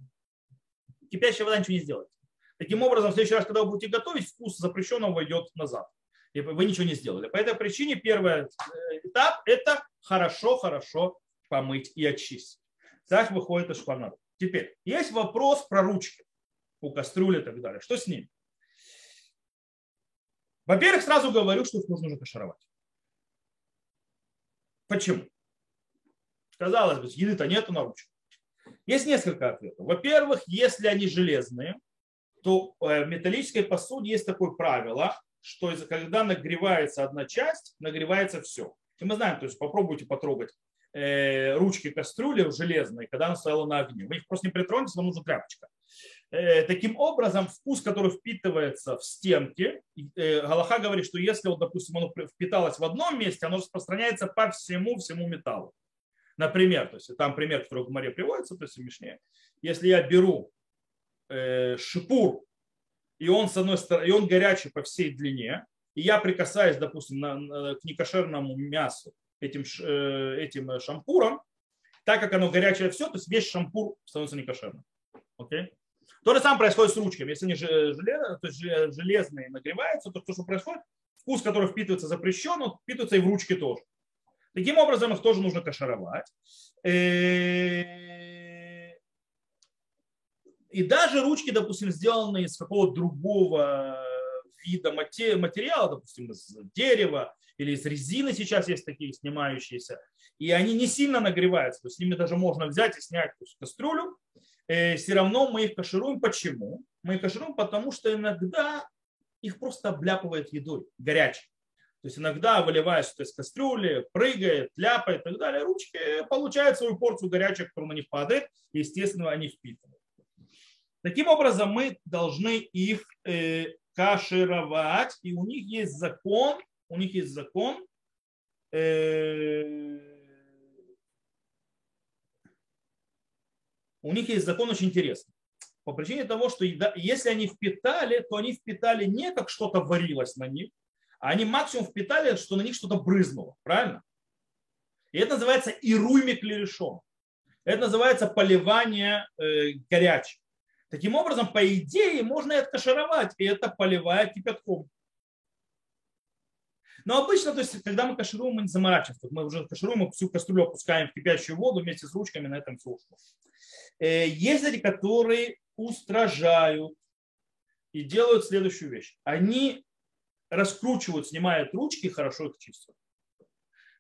кипящая вода ничего не сделает. Таким образом, в следующий раз, когда вы будете готовить, вкус запрещенного войдет назад. И вы ничего не сделали. По этой причине первый э, этап – это хорошо-хорошо помыть и очистить. Так выходит из шпаната. Теперь, есть вопрос про ручки у кастрюли и так далее. Что с ними? Во-первых, сразу говорю, что их нужно кашировать. Почему? Казалось бы, еды-то нету на ручку. Есть несколько ответов. Во-первых, если они железные, то э, в металлической посуде есть такое правило, что когда нагревается одна часть, нагревается все. И мы знаем, то есть попробуйте потрогать э, ручки кастрюли железные, когда она стояла на огне. Вы их просто не притронете, вам нужна тряпочка. Э, таким образом, вкус, который впитывается в стенки, Галаха говорит, что если, вот, допустим, оно впиталось в одном месте, оно распространяется по всему, всему металлу. Например, то есть там пример, который в море приводится, то есть в Мишне, если я беру э, шипур, и он с одной стороны, и он горячий по всей длине, и я прикасаюсь, допустим, на, на, к некошерному мясу этим, э, этим шампуром, так как оно горячее все, то есть весь шампур становится некошерным. Okay? То же самое происходит с ручками. Если они железные, то есть железные нагреваются, то, что происходит, вкус, который впитывается запрещен, он впитывается и в ручки тоже. Таким образом, их тоже нужно кашаровать. Э, и даже ручки, допустим, сделанные из какого-то другого вида материала, допустим, из дерева или из резины сейчас есть такие снимающиеся, и они не сильно нагреваются, то есть с ними даже можно взять и снять то есть, кастрюлю, э, все равно мы их кашируем. Почему? Мы их кашируем, потому что иногда их просто обляпывает едой горячей. То есть иногда выливаешь что-то из кастрюли, прыгает, ляпает и так далее, ручки получают свою порцию горячей, которая на них падает, и, естественно, они впитывают. Таким образом, мы должны их э, кашировать, и у них есть закон, у них есть закон, э, у них есть закон очень интересный. По причине того, что если они впитали, то они впитали не как что-то варилось на них, они максимум впитали, что на них что-то брызнуло, правильно? И это называется ируйми клерешом. Это называется поливание э, горячим. Таким образом, по идее, можно это кашировать, и это поливает кипятком. Но обычно, то есть, когда мы кашируем, мы не заморачиваемся. Мы уже кашируем, мы всю кастрюлю опускаем в кипящую воду вместе с ручками, на этом все. Э, есть люди, которые устражают и делают следующую вещь. Они раскручивают, снимают ручки, хорошо их чистят.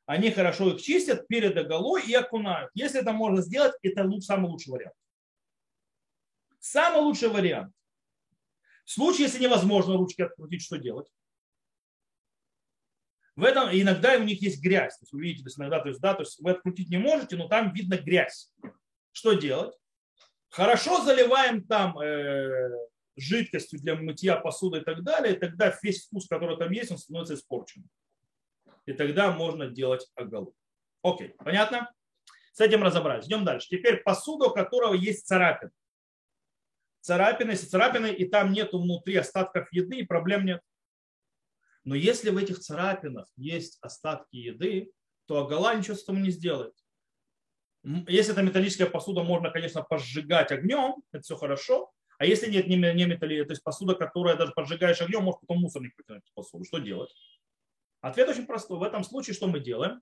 Они хорошо их чистят перед оголой и окунают. Если это можно сделать, это самый лучший вариант. Самый лучший вариант. В случае, если невозможно ручки открутить, что делать? В этом иногда у них есть грязь. То есть вы видите, то есть иногда, то есть, да, то есть вы открутить не можете, но там видно грязь. Что делать? Хорошо заливаем там э, жидкостью для мытья посуды и так далее, и тогда весь вкус, который там есть, он становится испорченным. И тогда можно делать оголу. Окей, понятно? С этим разобрались. Идем дальше. Теперь посуда, у которого есть царапины. Царапины, если царапины, и там нету внутри остатков еды, и проблем нет. Но если в этих царапинах есть остатки еды, то огола ничего с этим не сделает. Если это металлическая посуда, можно, конечно, пожигать огнем, это все хорошо. А если нет не, не металли, то есть посуда, которая даже поджигаешь огнем, может потом мусорник потянуть посуду. Что делать? Ответ очень простой. В этом случае что мы делаем?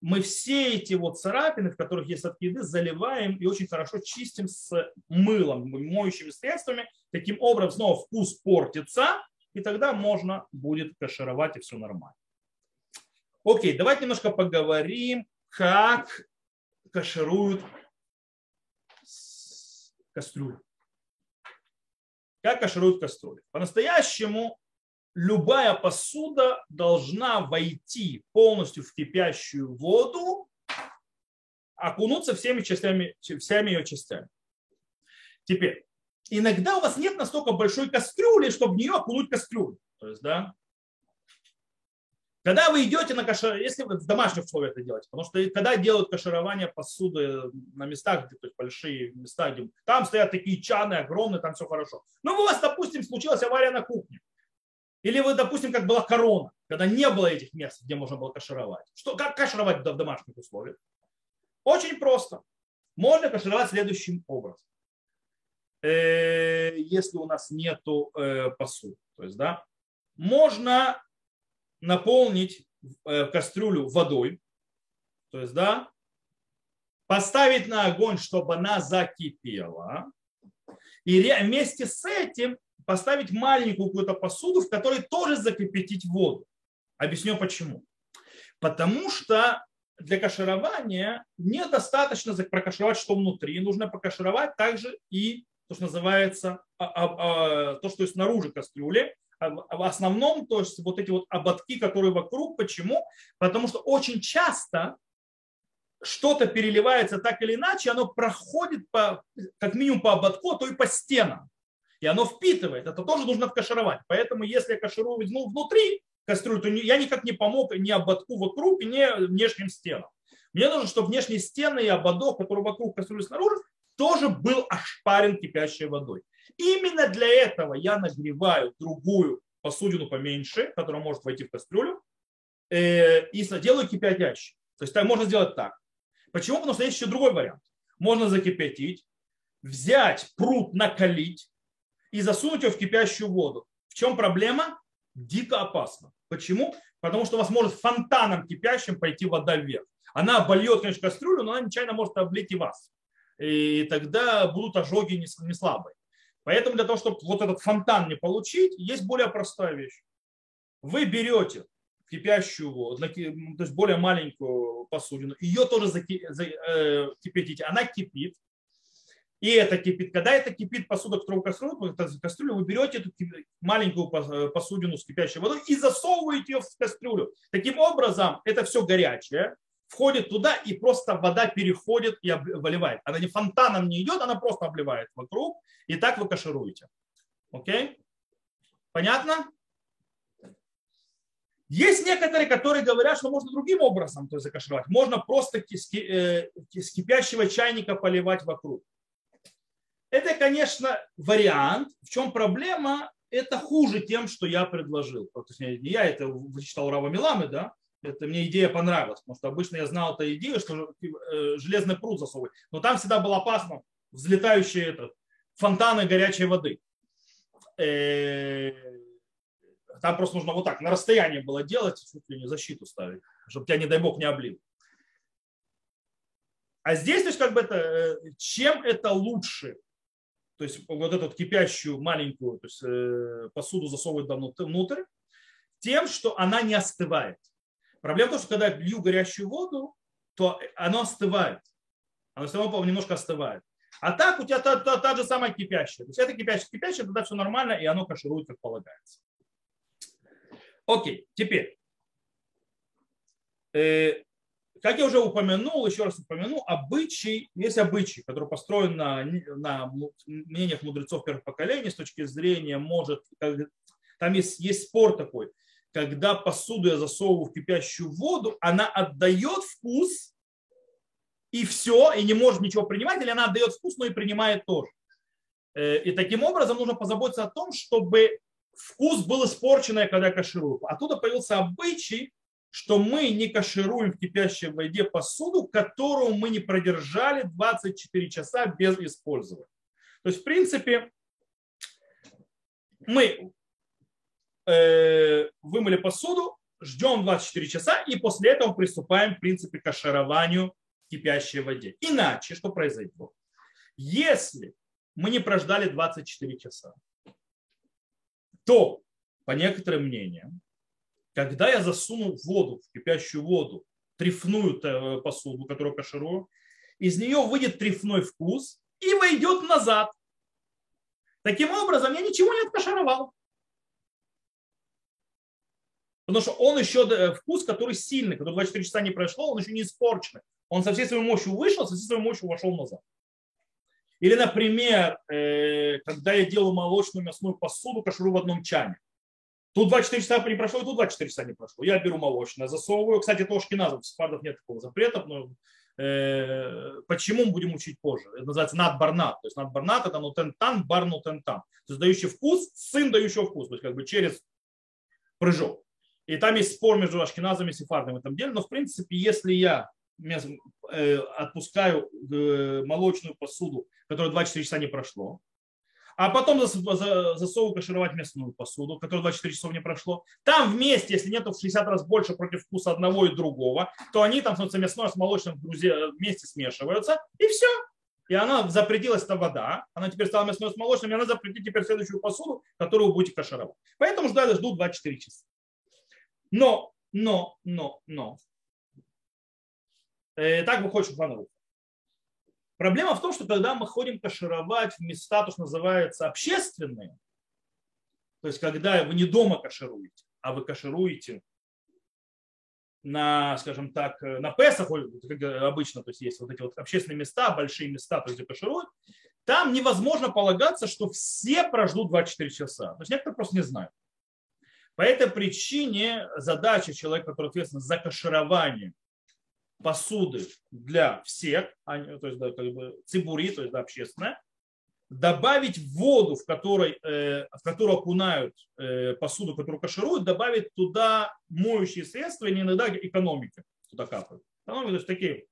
мы все эти вот царапины, в которых есть остатки еды, заливаем и очень хорошо чистим с мылом, моющими средствами. Таким образом, снова вкус портится, и тогда можно будет кашировать, и все нормально. Окей, давайте немножко поговорим, как кашируют кастрюлю. Как кашируют кастрюли? По-настоящему любая посуда должна войти полностью в кипящую воду, окунуться всеми частями, всеми ее частями. Теперь, иногда у вас нет настолько большой кастрюли, чтобы в нее окунуть кастрюлю. То есть, да, когда вы идете на кашер, если вы в домашних условиях это делаете, потому что когда делают каширование посуды на местах, где то есть большие места, где там стоят такие чаны огромные, там все хорошо. Но у вас, допустим, случилась авария на кухне. Или вы, допустим, как была корона, когда не было этих мест, где можно было кашировать. Что, как кашировать в домашних условиях? Очень просто. Можно кашировать следующим образом. Э, если у нас нету э, посуды. То есть, да, можно наполнить э, кастрюлю водой, то есть, да, поставить на огонь, чтобы она закипела, и вместе с этим поставить маленькую какую-то посуду, в которой тоже закипятить воду. Объясню почему. Потому что для каширования недостаточно прокашировать, что внутри. Нужно покашировать также и то, что называется, а, а, а, то, что снаружи кастрюли, в основном, то есть вот эти вот ободки, которые вокруг. Почему? Потому что очень часто что-то переливается так или иначе, оно проходит по, как минимум по ободку, а то и по стенам. И оно впитывает. Это тоже нужно откашировать. Поэтому если я каширую ну, внутри кастрюлю, то я никак не помог ни ободку вокруг, ни внешним стенам. Мне нужно, чтобы внешние стены и ободок, который вокруг кастрюли снаружи, тоже был ошпарен кипящей водой. Именно для этого я нагреваю другую посудину поменьше, которая может войти в кастрюлю, э, и делаю кипятящий. То есть можно сделать так. Почему? Потому что есть еще другой вариант. Можно закипятить, взять пруд, накалить и засунуть его в кипящую воду. В чем проблема? Дико опасно. Почему? Потому что у вас может фонтаном кипящим пойти вода вверх. Она обольет, конечно, кастрюлю, но она нечаянно может облить и вас. И тогда будут ожоги не слабые. Поэтому для того, чтобы вот этот фонтан не получить, есть более простая вещь. Вы берете кипящую воду, то есть более маленькую посудину, ее тоже э, кипятите, она кипит, и это кипит. Когда это кипит посуда, которую кастрюлю, кастрюлю, вы берете эту маленькую э, посудину с кипящей водой и засовываете ее в кастрюлю. Таким образом, это все горячее, входит туда, и просто вода переходит и выливает. Она не фонтаном не идет, она просто обливает вокруг, и так вы кашируете. Окей? Понятно? Есть некоторые, которые говорят, что можно другим образом то есть, закашировать. Можно просто э, с кипящего чайника поливать вокруг. Это, конечно, вариант. В чем проблема? Это хуже тем, что я предложил. Не я это вычитал Рава Миламы, да, это мне идея понравилась, потому что обычно я знал эту идею, что э, железный пруд засовывать. Но там всегда было опасно взлетающие это, фонтаны горячей воды. Э, там просто нужно вот так, на расстоянии было делать, чуть ли не защиту ставить, чтобы тебя, не дай бог, не облил. А здесь, то есть, как бы это, э, чем это лучше? То есть, вот эту кипящую маленькую то есть, посуду засовывать внутрь, тем, что она не остывает. Проблема в том, что когда я лью горячую воду, то оно остывает. Оно само немножко остывает. А так у тебя та, та, та же самая кипящая. То есть это кипящая, кипящая, тогда все нормально, и оно каширует, как полагается. Окей, теперь. Э, как я уже упомянул, еще раз упомяну, обычай, есть обычай, который построен на, на мнениях мудрецов первых поколений с точки зрения, может, там есть, есть спор такой, когда посуду я засовываю в кипящую воду, она отдает вкус и все, и не может ничего принимать, или она отдает вкус, но и принимает тоже. Э, и таким образом нужно позаботиться о том, чтобы вкус был испорченный, когда я каширую. Оттуда появился обычай, что мы не кашируем в кипящей воде посуду, которую мы не продержали 24 часа без использования. То есть, в принципе, мы вымыли посуду, ждем 24 часа, и после этого приступаем, в принципе, к кашированию кипящей воде. Иначе, что произойдет? Если мы не прождали 24 часа, то, по некоторым мнениям, когда я засуну воду, в кипящую воду, трефную э, посуду, которую каширую, из нее выйдет трефной вкус и войдет назад. Таким образом, я ничего не откашировал. Потому что он еще э, вкус, который сильный, который 24 часа не прошло, он еще не испорченный. Он со всей своей мощью вышел, со всей своей мощью вошел назад. Или, например, э, когда я делаю молочную мясную посуду, каширую в одном чане. Тут 24 часа не прошло, и тут 24 часа не прошло. Я беру молочное, засовываю. Кстати, это в нет такого запрета, но э, почему мы будем учить позже? Это называется надбарнат. То есть надбарнат это нутентан, бар нутентан. То есть дающий вкус, сын дающего вкус. То есть как бы через прыжок. И там есть спор между ашкеназами и сефардами в этом деле. Но в принципе, если я э, отпускаю э, молочную посуду, которая 24 часа не прошло, а потом засовываю кашировать мясную посуду, которая 24 часов не прошло. Там вместе, если нету в 60 раз больше против вкуса одного и другого, то они там становятся мясное с молочным вместе смешиваются, и все. И она запретилась эта вода, она теперь стала мясной с молочным, и она запретит теперь следующую посуду, которую вы будете кашировать. Поэтому ждали, ждут 24 часа. Но, но, но, но. Э, так выходит Шухлан Рух. Проблема в том, что когда мы ходим кашировать в места, то, что называется общественные, то есть когда вы не дома кашируете, а вы кашируете на, скажем так, на Песах, как обычно, то есть есть вот эти вот общественные места, большие места, то есть где кашируют, там невозможно полагаться, что все прождут 24 часа. То есть некоторые просто не знают. По этой причине задача человека, который ответственен за каширование посуды для всех, то есть да, как бы цибури, то есть да, общественная, добавить воду, в которой, э, в которую окунают э, посуду, которую кашируют, добавить туда моющие средства, и иногда экономики туда капают. Экономики, то есть такие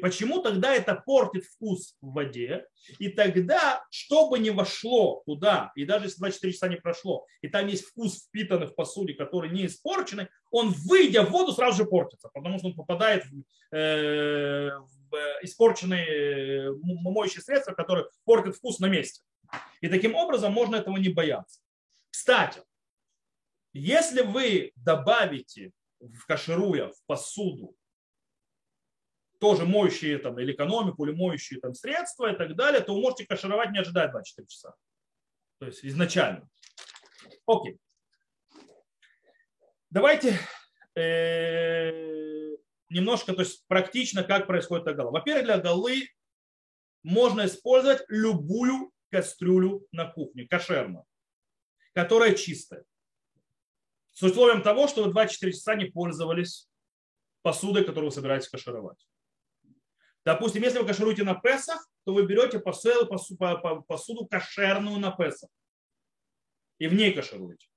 Почему тогда это портит вкус в воде? И тогда, что бы ни вошло туда, и даже если 24 часа не прошло, и там есть вкус впитанный в посуде, который не испорченный, он, выйдя в воду, сразу же портится, потому что он попадает в, э, в испорченные э, моющие средства, которые портят вкус на месте. И таким образом можно этого не бояться. Кстати, если вы добавите в кашируя в посуду тоже моющие там, или экономику, или моющие там, средства и так далее, то вы можете кашировать, не ожидать 24 часа. То есть изначально. Окей. Давайте э, немножко, то есть практично, как происходит гала. Во-первых, для голы можно использовать любую кастрюлю на кухне, кошерную, которая чистая. С условием того, что вы 24 часа не пользовались посудой, которую вы собираетесь кашировать. Допустим, если вы кашируете на Песах, то вы берете посуду, посуду кошерную на Песах и в ней кашируете.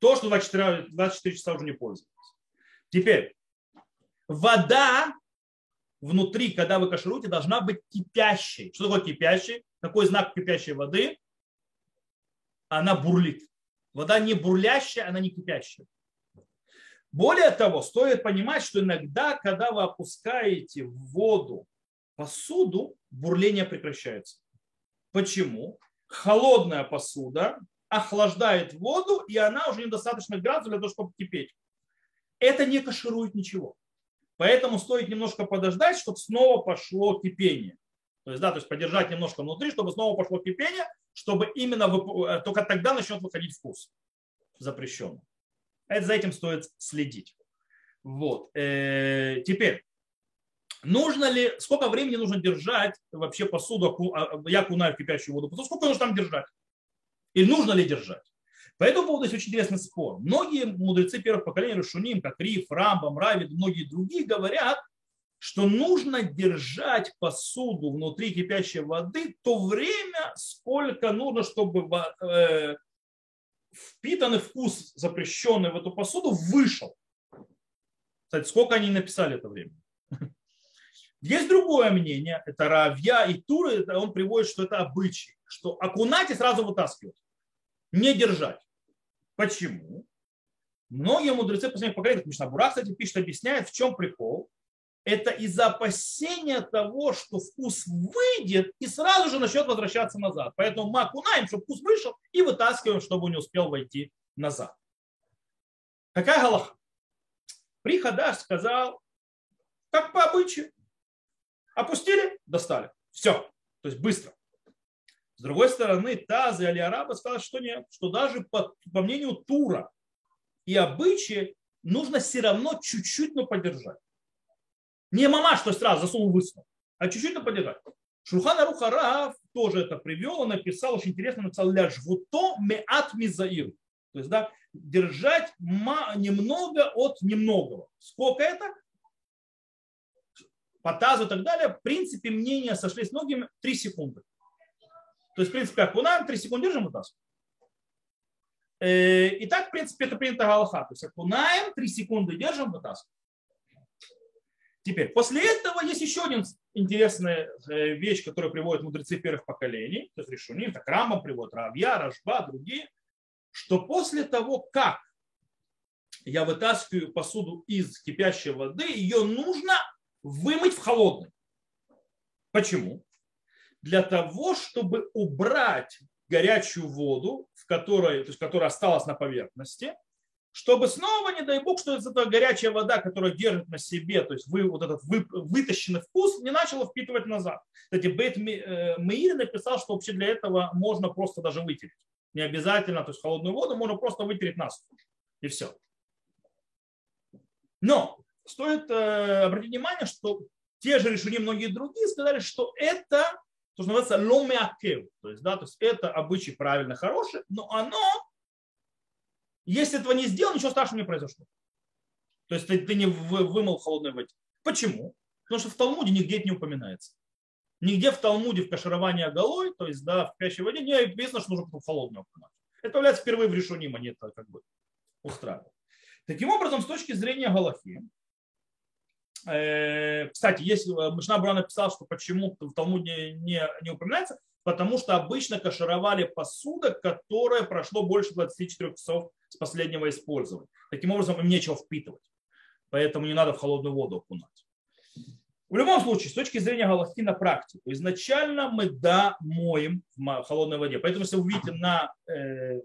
То, что 24, 24 часа уже не пользуетесь. Теперь, вода внутри, когда вы кашируете, должна быть кипящей. Что такое кипящей? Какой знак кипящей воды? Она бурлит. Вода не бурлящая, она не кипящая. Более того, стоит понимать, что иногда, когда вы опускаете в воду посуду, бурление прекращается. Почему? Холодная посуда охлаждает воду, и она уже недостаточно градусов для того, чтобы кипеть. Это не каширует ничего. Поэтому стоит немножко подождать, чтобы снова пошло кипение. То есть, да, то есть подержать немножко внутри, чтобы снова пошло кипение, чтобы именно э, только тогда начнет выходить вкус запрещенный. Это за этим стоит следить. Вот. Э, теперь, нужно ли, сколько времени нужно держать вообще посуду, а, я окунаю в кипящую воду, сколько нужно там держать? Или нужно ли держать? По этому поводу есть очень интересный спор. Многие мудрецы первых поколений, Рашуним, как Риф, Рамбам, Равид, многие другие говорят, что нужно держать посуду внутри кипящей воды то время, сколько нужно, чтобы э, впитанный вкус, запрещенный в эту посуду, вышел. Кстати, сколько они написали это время? Есть другое мнение, это Равья и Туры, он приводит, что это обычай, что окунать и сразу вытаскивать, не держать. Почему? Многие мудрецы последних поколений, Мишна Бура, кстати, пишет, объясняет, в чем прикол. Это из-за опасения того, что вкус выйдет и сразу же начнет возвращаться назад. Поэтому мы окунаем, чтобы вкус вышел, и вытаскиваем, чтобы он не успел войти назад. Какая галаха? Приходаш сказал, как по обычаю. Опустили, достали. Все. То есть быстро. С другой стороны, Таз и Алиараба сказали, что нет, что даже по, по мнению Тура и обычаи нужно все равно чуть-чуть, но подержать. Не мама, что сразу засунул высунул, а чуть-чуть, но подержать. Шурхан Арухарав тоже это привел, он написал, очень интересно, написал ля жвуто меат мизаир. То есть, да, держать немного от немногого. Сколько это? По тазу и так далее. В принципе, мнения сошлись многими 3 секунды. То есть, в принципе, окунаем, 3 секунды держим и таз. Э, и так, в принципе, это принято галаха. То есть окунаем, 3 секунды держим, вытаскиваем. Теперь, после этого есть еще один интересная э, вещь, которую приводят мудрецы первых поколений, то есть решуним, так Рамбам приводит, Равья, Рашба, другие, что после того, как я вытаскиваю посуду из кипящей воды, ее нужно вымыть в холодной. Почему? Для того, чтобы убрать горячую воду, в которой, то есть, которая осталась на поверхности, чтобы снова, не дай бог, что эта горячая вода, которая держит на себе, то есть вы, вот этот вы, вытащенный вкус, не начала впитывать назад. Кстати, Бейт э, Меир написал, что вообще для этого можно просто даже вытереть. Не обязательно, то есть холодную воду можно просто вытереть нас. И все. Но стоит э, обратить внимание, что те же решения многие другие сказали, что это то, что называется ломеакев. То есть, да, то есть это обычай правильно хороший, но оно, если этого не сделал, ничего страшного не произошло. То есть ты, ты не вымыл в холодной воде. Почему? Потому что в Талмуде нигде это не упоминается. Нигде в Талмуде в кашировании оголой, то есть да, в пящей воде, не написано, что нужно холодную окунать. Это появляется впервые в решении, это как бы устраивают. Таким образом, с точки зрения Галахи, Э, кстати, если э, Мишна Бура написал, что почему в Талмуде не, не упоминается, потому что обычно кашировали посудок, которое прошло больше 24 часов с последнего использования. Таким образом, им нечего впитывать. Поэтому не надо в холодную воду окунать. В любом случае, с точки зрения галахи на практику, изначально мы да моем в холодной воде. Поэтому, если вы увидите на э,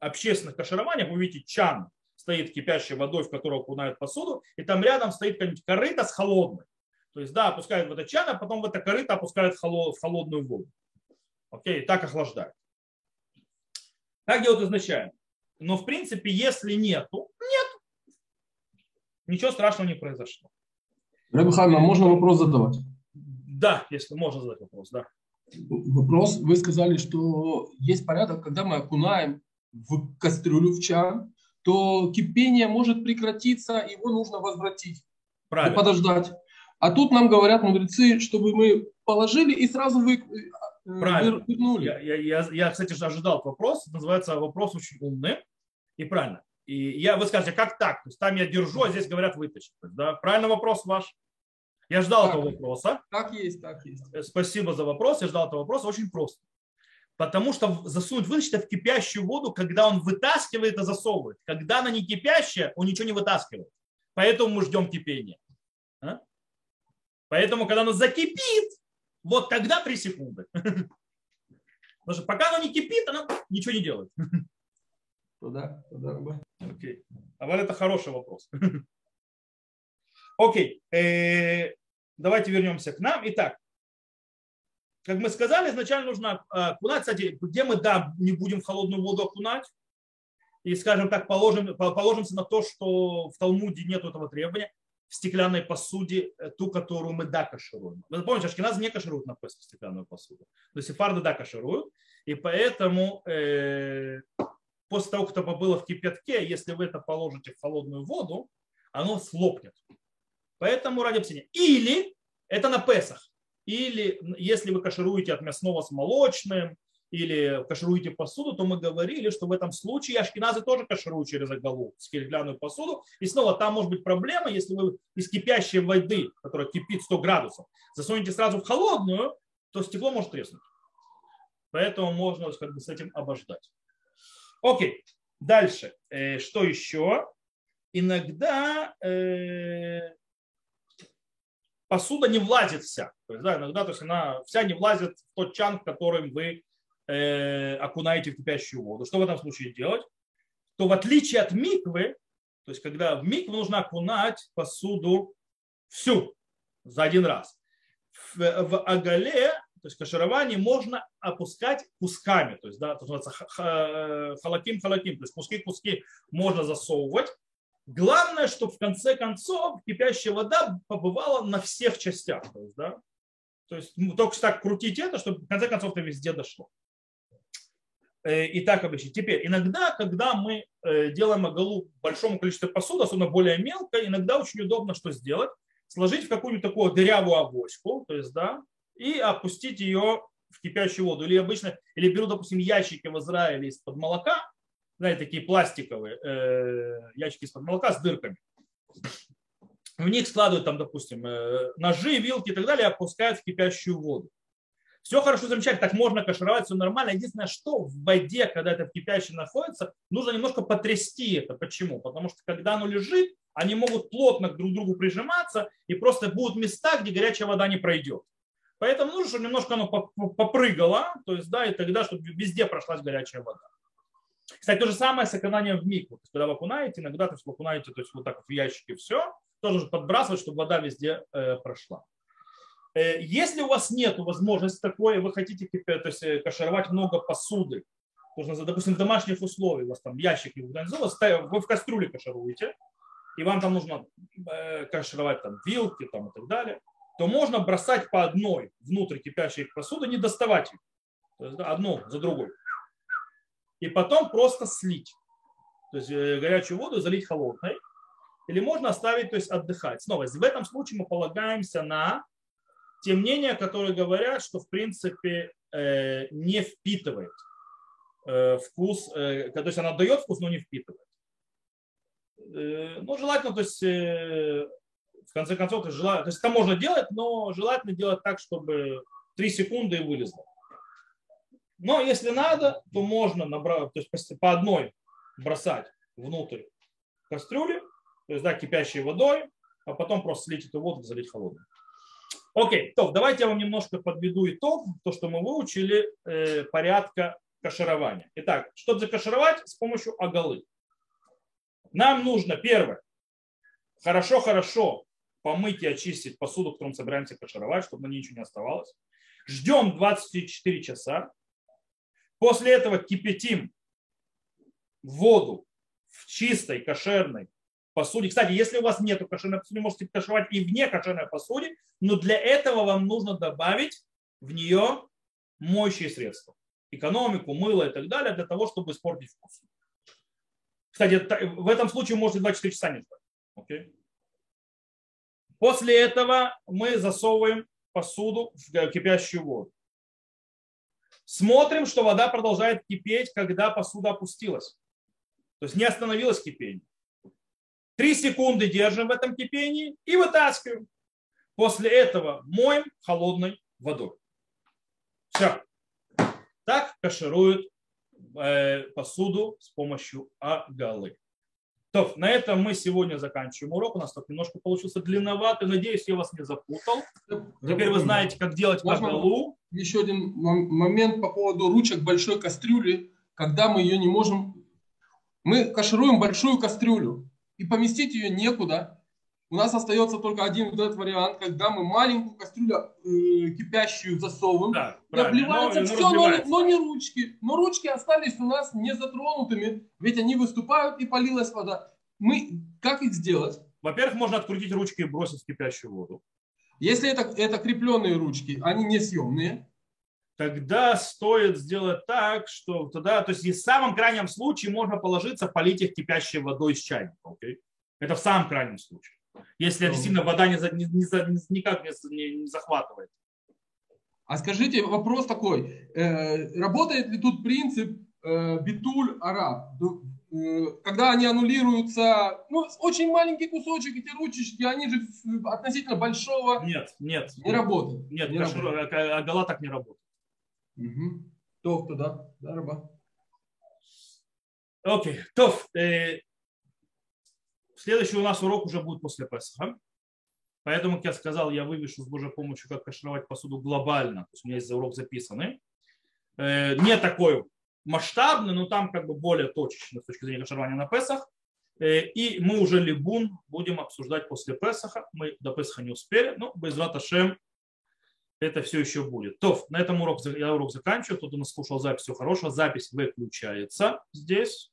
общественных кашированиях, вы увидите чан стоит кипящей водой, в которую окунают посуду, и там рядом стоит какая-нибудь корыта с холодной. То есть, да, опускают в это чан, а потом в это корыто опускают в холодную воду. Окей, так охлаждают. Так делают изначально. Но, в принципе, если нету, нет. Ничего страшного не произошло. Рабихайма, можно вопрос задавать? Да, если можно задать вопрос, да. Вопрос, вы сказали, что есть порядок, когда мы окунаем в кастрюлю в чан, то кипение может прекратиться, его нужно возвратить. Правильно. И подождать. А тут нам говорят мудрецы, чтобы мы положили и сразу вы, э, правильно. вернули. Я, я, я, я, кстати, ожидал вопрос. называется вопрос очень умный. И правильно. И я, вы скажете, как так? То есть там я держу, а здесь говорят вытащить. Да? Правильно вопрос ваш? Я ждал так, этого вопроса. Так есть, так есть. Э, спасибо за вопрос. Я ждал этого вопроса. Очень просто. Потому что засунуть вытащить в кипящую воду, когда он вытаскивает и засовывает. Когда она не кипящая, он ничего не вытаскивает. Поэтому мы ждем кипения. А? Поэтому, когда оно закипит, вот тогда 3 секунды. Потому что пока оно не кипит, оно ничего не делает. Туда, туда, Окей. А вот это хороший вопрос. Окей. Э, давайте вернемся к нам. Итак, как мы сказали, изначально нужно э, окунать. Кстати, где мы, да, не будем в холодную воду окунать, и, скажем так, положим, положимся на то, что в Талмуде нет этого требования, в стеклянной посуде, э, ту, которую мы да кашируем. Вы помните, ашкеназы не кашируют на Песах стеклянную посуду. То есть сефарды да кашируют. И поэтому э, после того, как это было в кипятке, если вы это положите в холодную воду, оно слопнет. Поэтому ради объяснения. Или это на Песах. Или если вы кашируете от мясного с молочным, или кашируете посуду, то мы говорили, что в этом случае ашкеназы тоже кашируют через оголу, стеклянную посуду. И снова там может быть проблема, если вы из кипящей воды, которая кипит 100 градусов, засунете сразу в холодную, то стекло может треснуть. Поэтому можно как бы, с этим обождать. Окей. Дальше. Э, что еще? Иногда э, посуда не влазит вся. То есть, да, иногда то есть она вся не влазит в тот чан, в которым вы э, окунаете в кипящую воду. Что в этом случае делать? То в отличие от миквы, то есть когда в микву нужно окунать посуду всю за один раз. В, в агале, то есть каширование, можно опускать кусками, то есть, да, то называется халаким-халаким, то есть куски-куски можно засовывать. Главное, чтобы в конце концов кипящая вода побывала на всех частях. То есть, да, то есть ну, только так крутить это, чтобы в конце концов это везде дошло. Э, и так обычно. Теперь, иногда, когда мы э, делаем оголу большому количеству посуды, особенно более мелко, иногда очень удобно что сделать? Сложить в какую-нибудь такую дырявую авоську, то есть, да, и опустить ее в кипящую воду. Или обычно, или беру, допустим, ящики в Израиле из-под молока, знаете, такие пластиковые э, ящики из-под молока с дырками. В них складывают там, допустим, э, ножи, вилки и так далее, и опускают в кипящую воду. Все хорошо, замечательно, так можно кашировать, все нормально. Единственное, что в воде, когда это в кипящей находится, нужно немножко потрясти это. Почему? Потому что когда оно лежит, они могут плотно друг к другу прижиматься, и просто будут места, где горячая вода не пройдет. Поэтому нужно, чтобы немножко оно попрыгало, то есть, да, и тогда, чтобы везде прошлась горячая вода. Кстати, то же самое с окунанием в микву. То когда вы окунаете, иногда то есть, вы окунаете то есть, вот так в ящике все, тоже нужно подбрасывать, чтобы вода везде э, прошла. Э, если у вас нет возможности такой, вы хотите то есть, э, кашировать много посуды, нужно, допустим, в домашних условиях, у вас там ящик не вы в кастрюле кашируете, и вам там нужно э, кашировать там вилки там, и так далее, то можно бросать по одной внутрь кипящей посуды, не доставать их. То есть, да, одну за другой и потом просто слить. То есть э, горячую воду залить холодной. Или можно оставить, то есть отдыхать. Снова, в этом случае мы полагаемся на те мнения, которые говорят, что в принципе э, не впитывает э, вкус, то есть она дает вкус, но не впитывает. Ну, желательно, то есть в конце концов, это, желательно, то есть это можно делать, но желательно делать так, чтобы 3 секунды и вылезло. Но если надо, то можно набрать, то есть по одной бросать внутрь кастрюли, то есть да, кипящей водой, а потом просто слить эту воду залить холодной. Окей, то давайте я вам немножко подведу итог, то, что мы выучили, э, порядка каширования. Итак, чтобы закашировать с помощью оголы. Нам нужно, первое, хорошо-хорошо помыть и очистить посуду, которую мы собираемся кашировать, чтобы на ней ничего не оставалось. Ждем 24 часа. После этого кипятим воду в чистой кошерной посуде. Кстати, если у вас нет кошерной посуды, можете кашевать и вне кошерной посуде, но для этого вам нужно добавить в нее моющие средства. Экономику, мыло и так далее, для того, чтобы испортить вкус. Кстати, в этом случае можете 24 часа не ждать. Okay? После этого мы засовываем посуду в кипящую воду. Смотрим, что вода продолжает кипеть, когда посуда опустилась. То есть не остановилось кипение. Три секунды держим в этом кипении и вытаскиваем. После этого моем холодной водой. Все. Так кашируют э, посуду с помощью агалы. То, на этом мы сегодня заканчиваем урок. У нас тут немножко получился длинноватый. Надеюсь, я вас не запутал. Теперь вы знаете, как делать кагалу. Еще один момент по поводу ручек большой кастрюли. Когда мы ее не можем... Мы кашируем большую кастрюлю. И поместить ее некуда. У нас остается только один вот этот вариант, когда мы маленькую кастрюлю э, кипящую засовываем. Да, обливается но, все, но, но не ручки. Но ручки остались у нас не затронутыми, ведь они выступают и полилась вода. Мы как их сделать? Во-первых, можно открутить ручки и бросить в кипящую воду. Если это, это крепленные ручки, они несъемные. Тогда стоит сделать так, что тогда, то есть в самом крайнем случае можно положиться, полить их кипящей водой из чайника. Okay? Это в самом крайнем случае если ну, действительно вода не, не, не, никак не, не захватывает. А скажите, вопрос такой. Э, работает ли тут принцип э, битуль араб? Э, когда они аннулируются, ну, очень маленький кусочек, эти ручечки, они же относительно большого. Нет, нет. Не работают. Нет, не работает. Агала так не работает. Угу. То, кто, да? Раба. Окей. То, э, следующий у нас урок уже будет после Песха. Поэтому, как я сказал, я вывешу с Божьей помощью, как кашировать посуду глобально. То есть у меня есть урок записанный. Э, не такой масштабный, но там как бы более точечный с точки зрения каширования на Песах. Э, и мы уже Либун будем обсуждать после Песаха. Мы до Песаха не успели, но без Раташем это все еще будет. То, на этом урок, я урок заканчиваю. Кто-то нас слушал запись, все хорошо. Запись выключается здесь.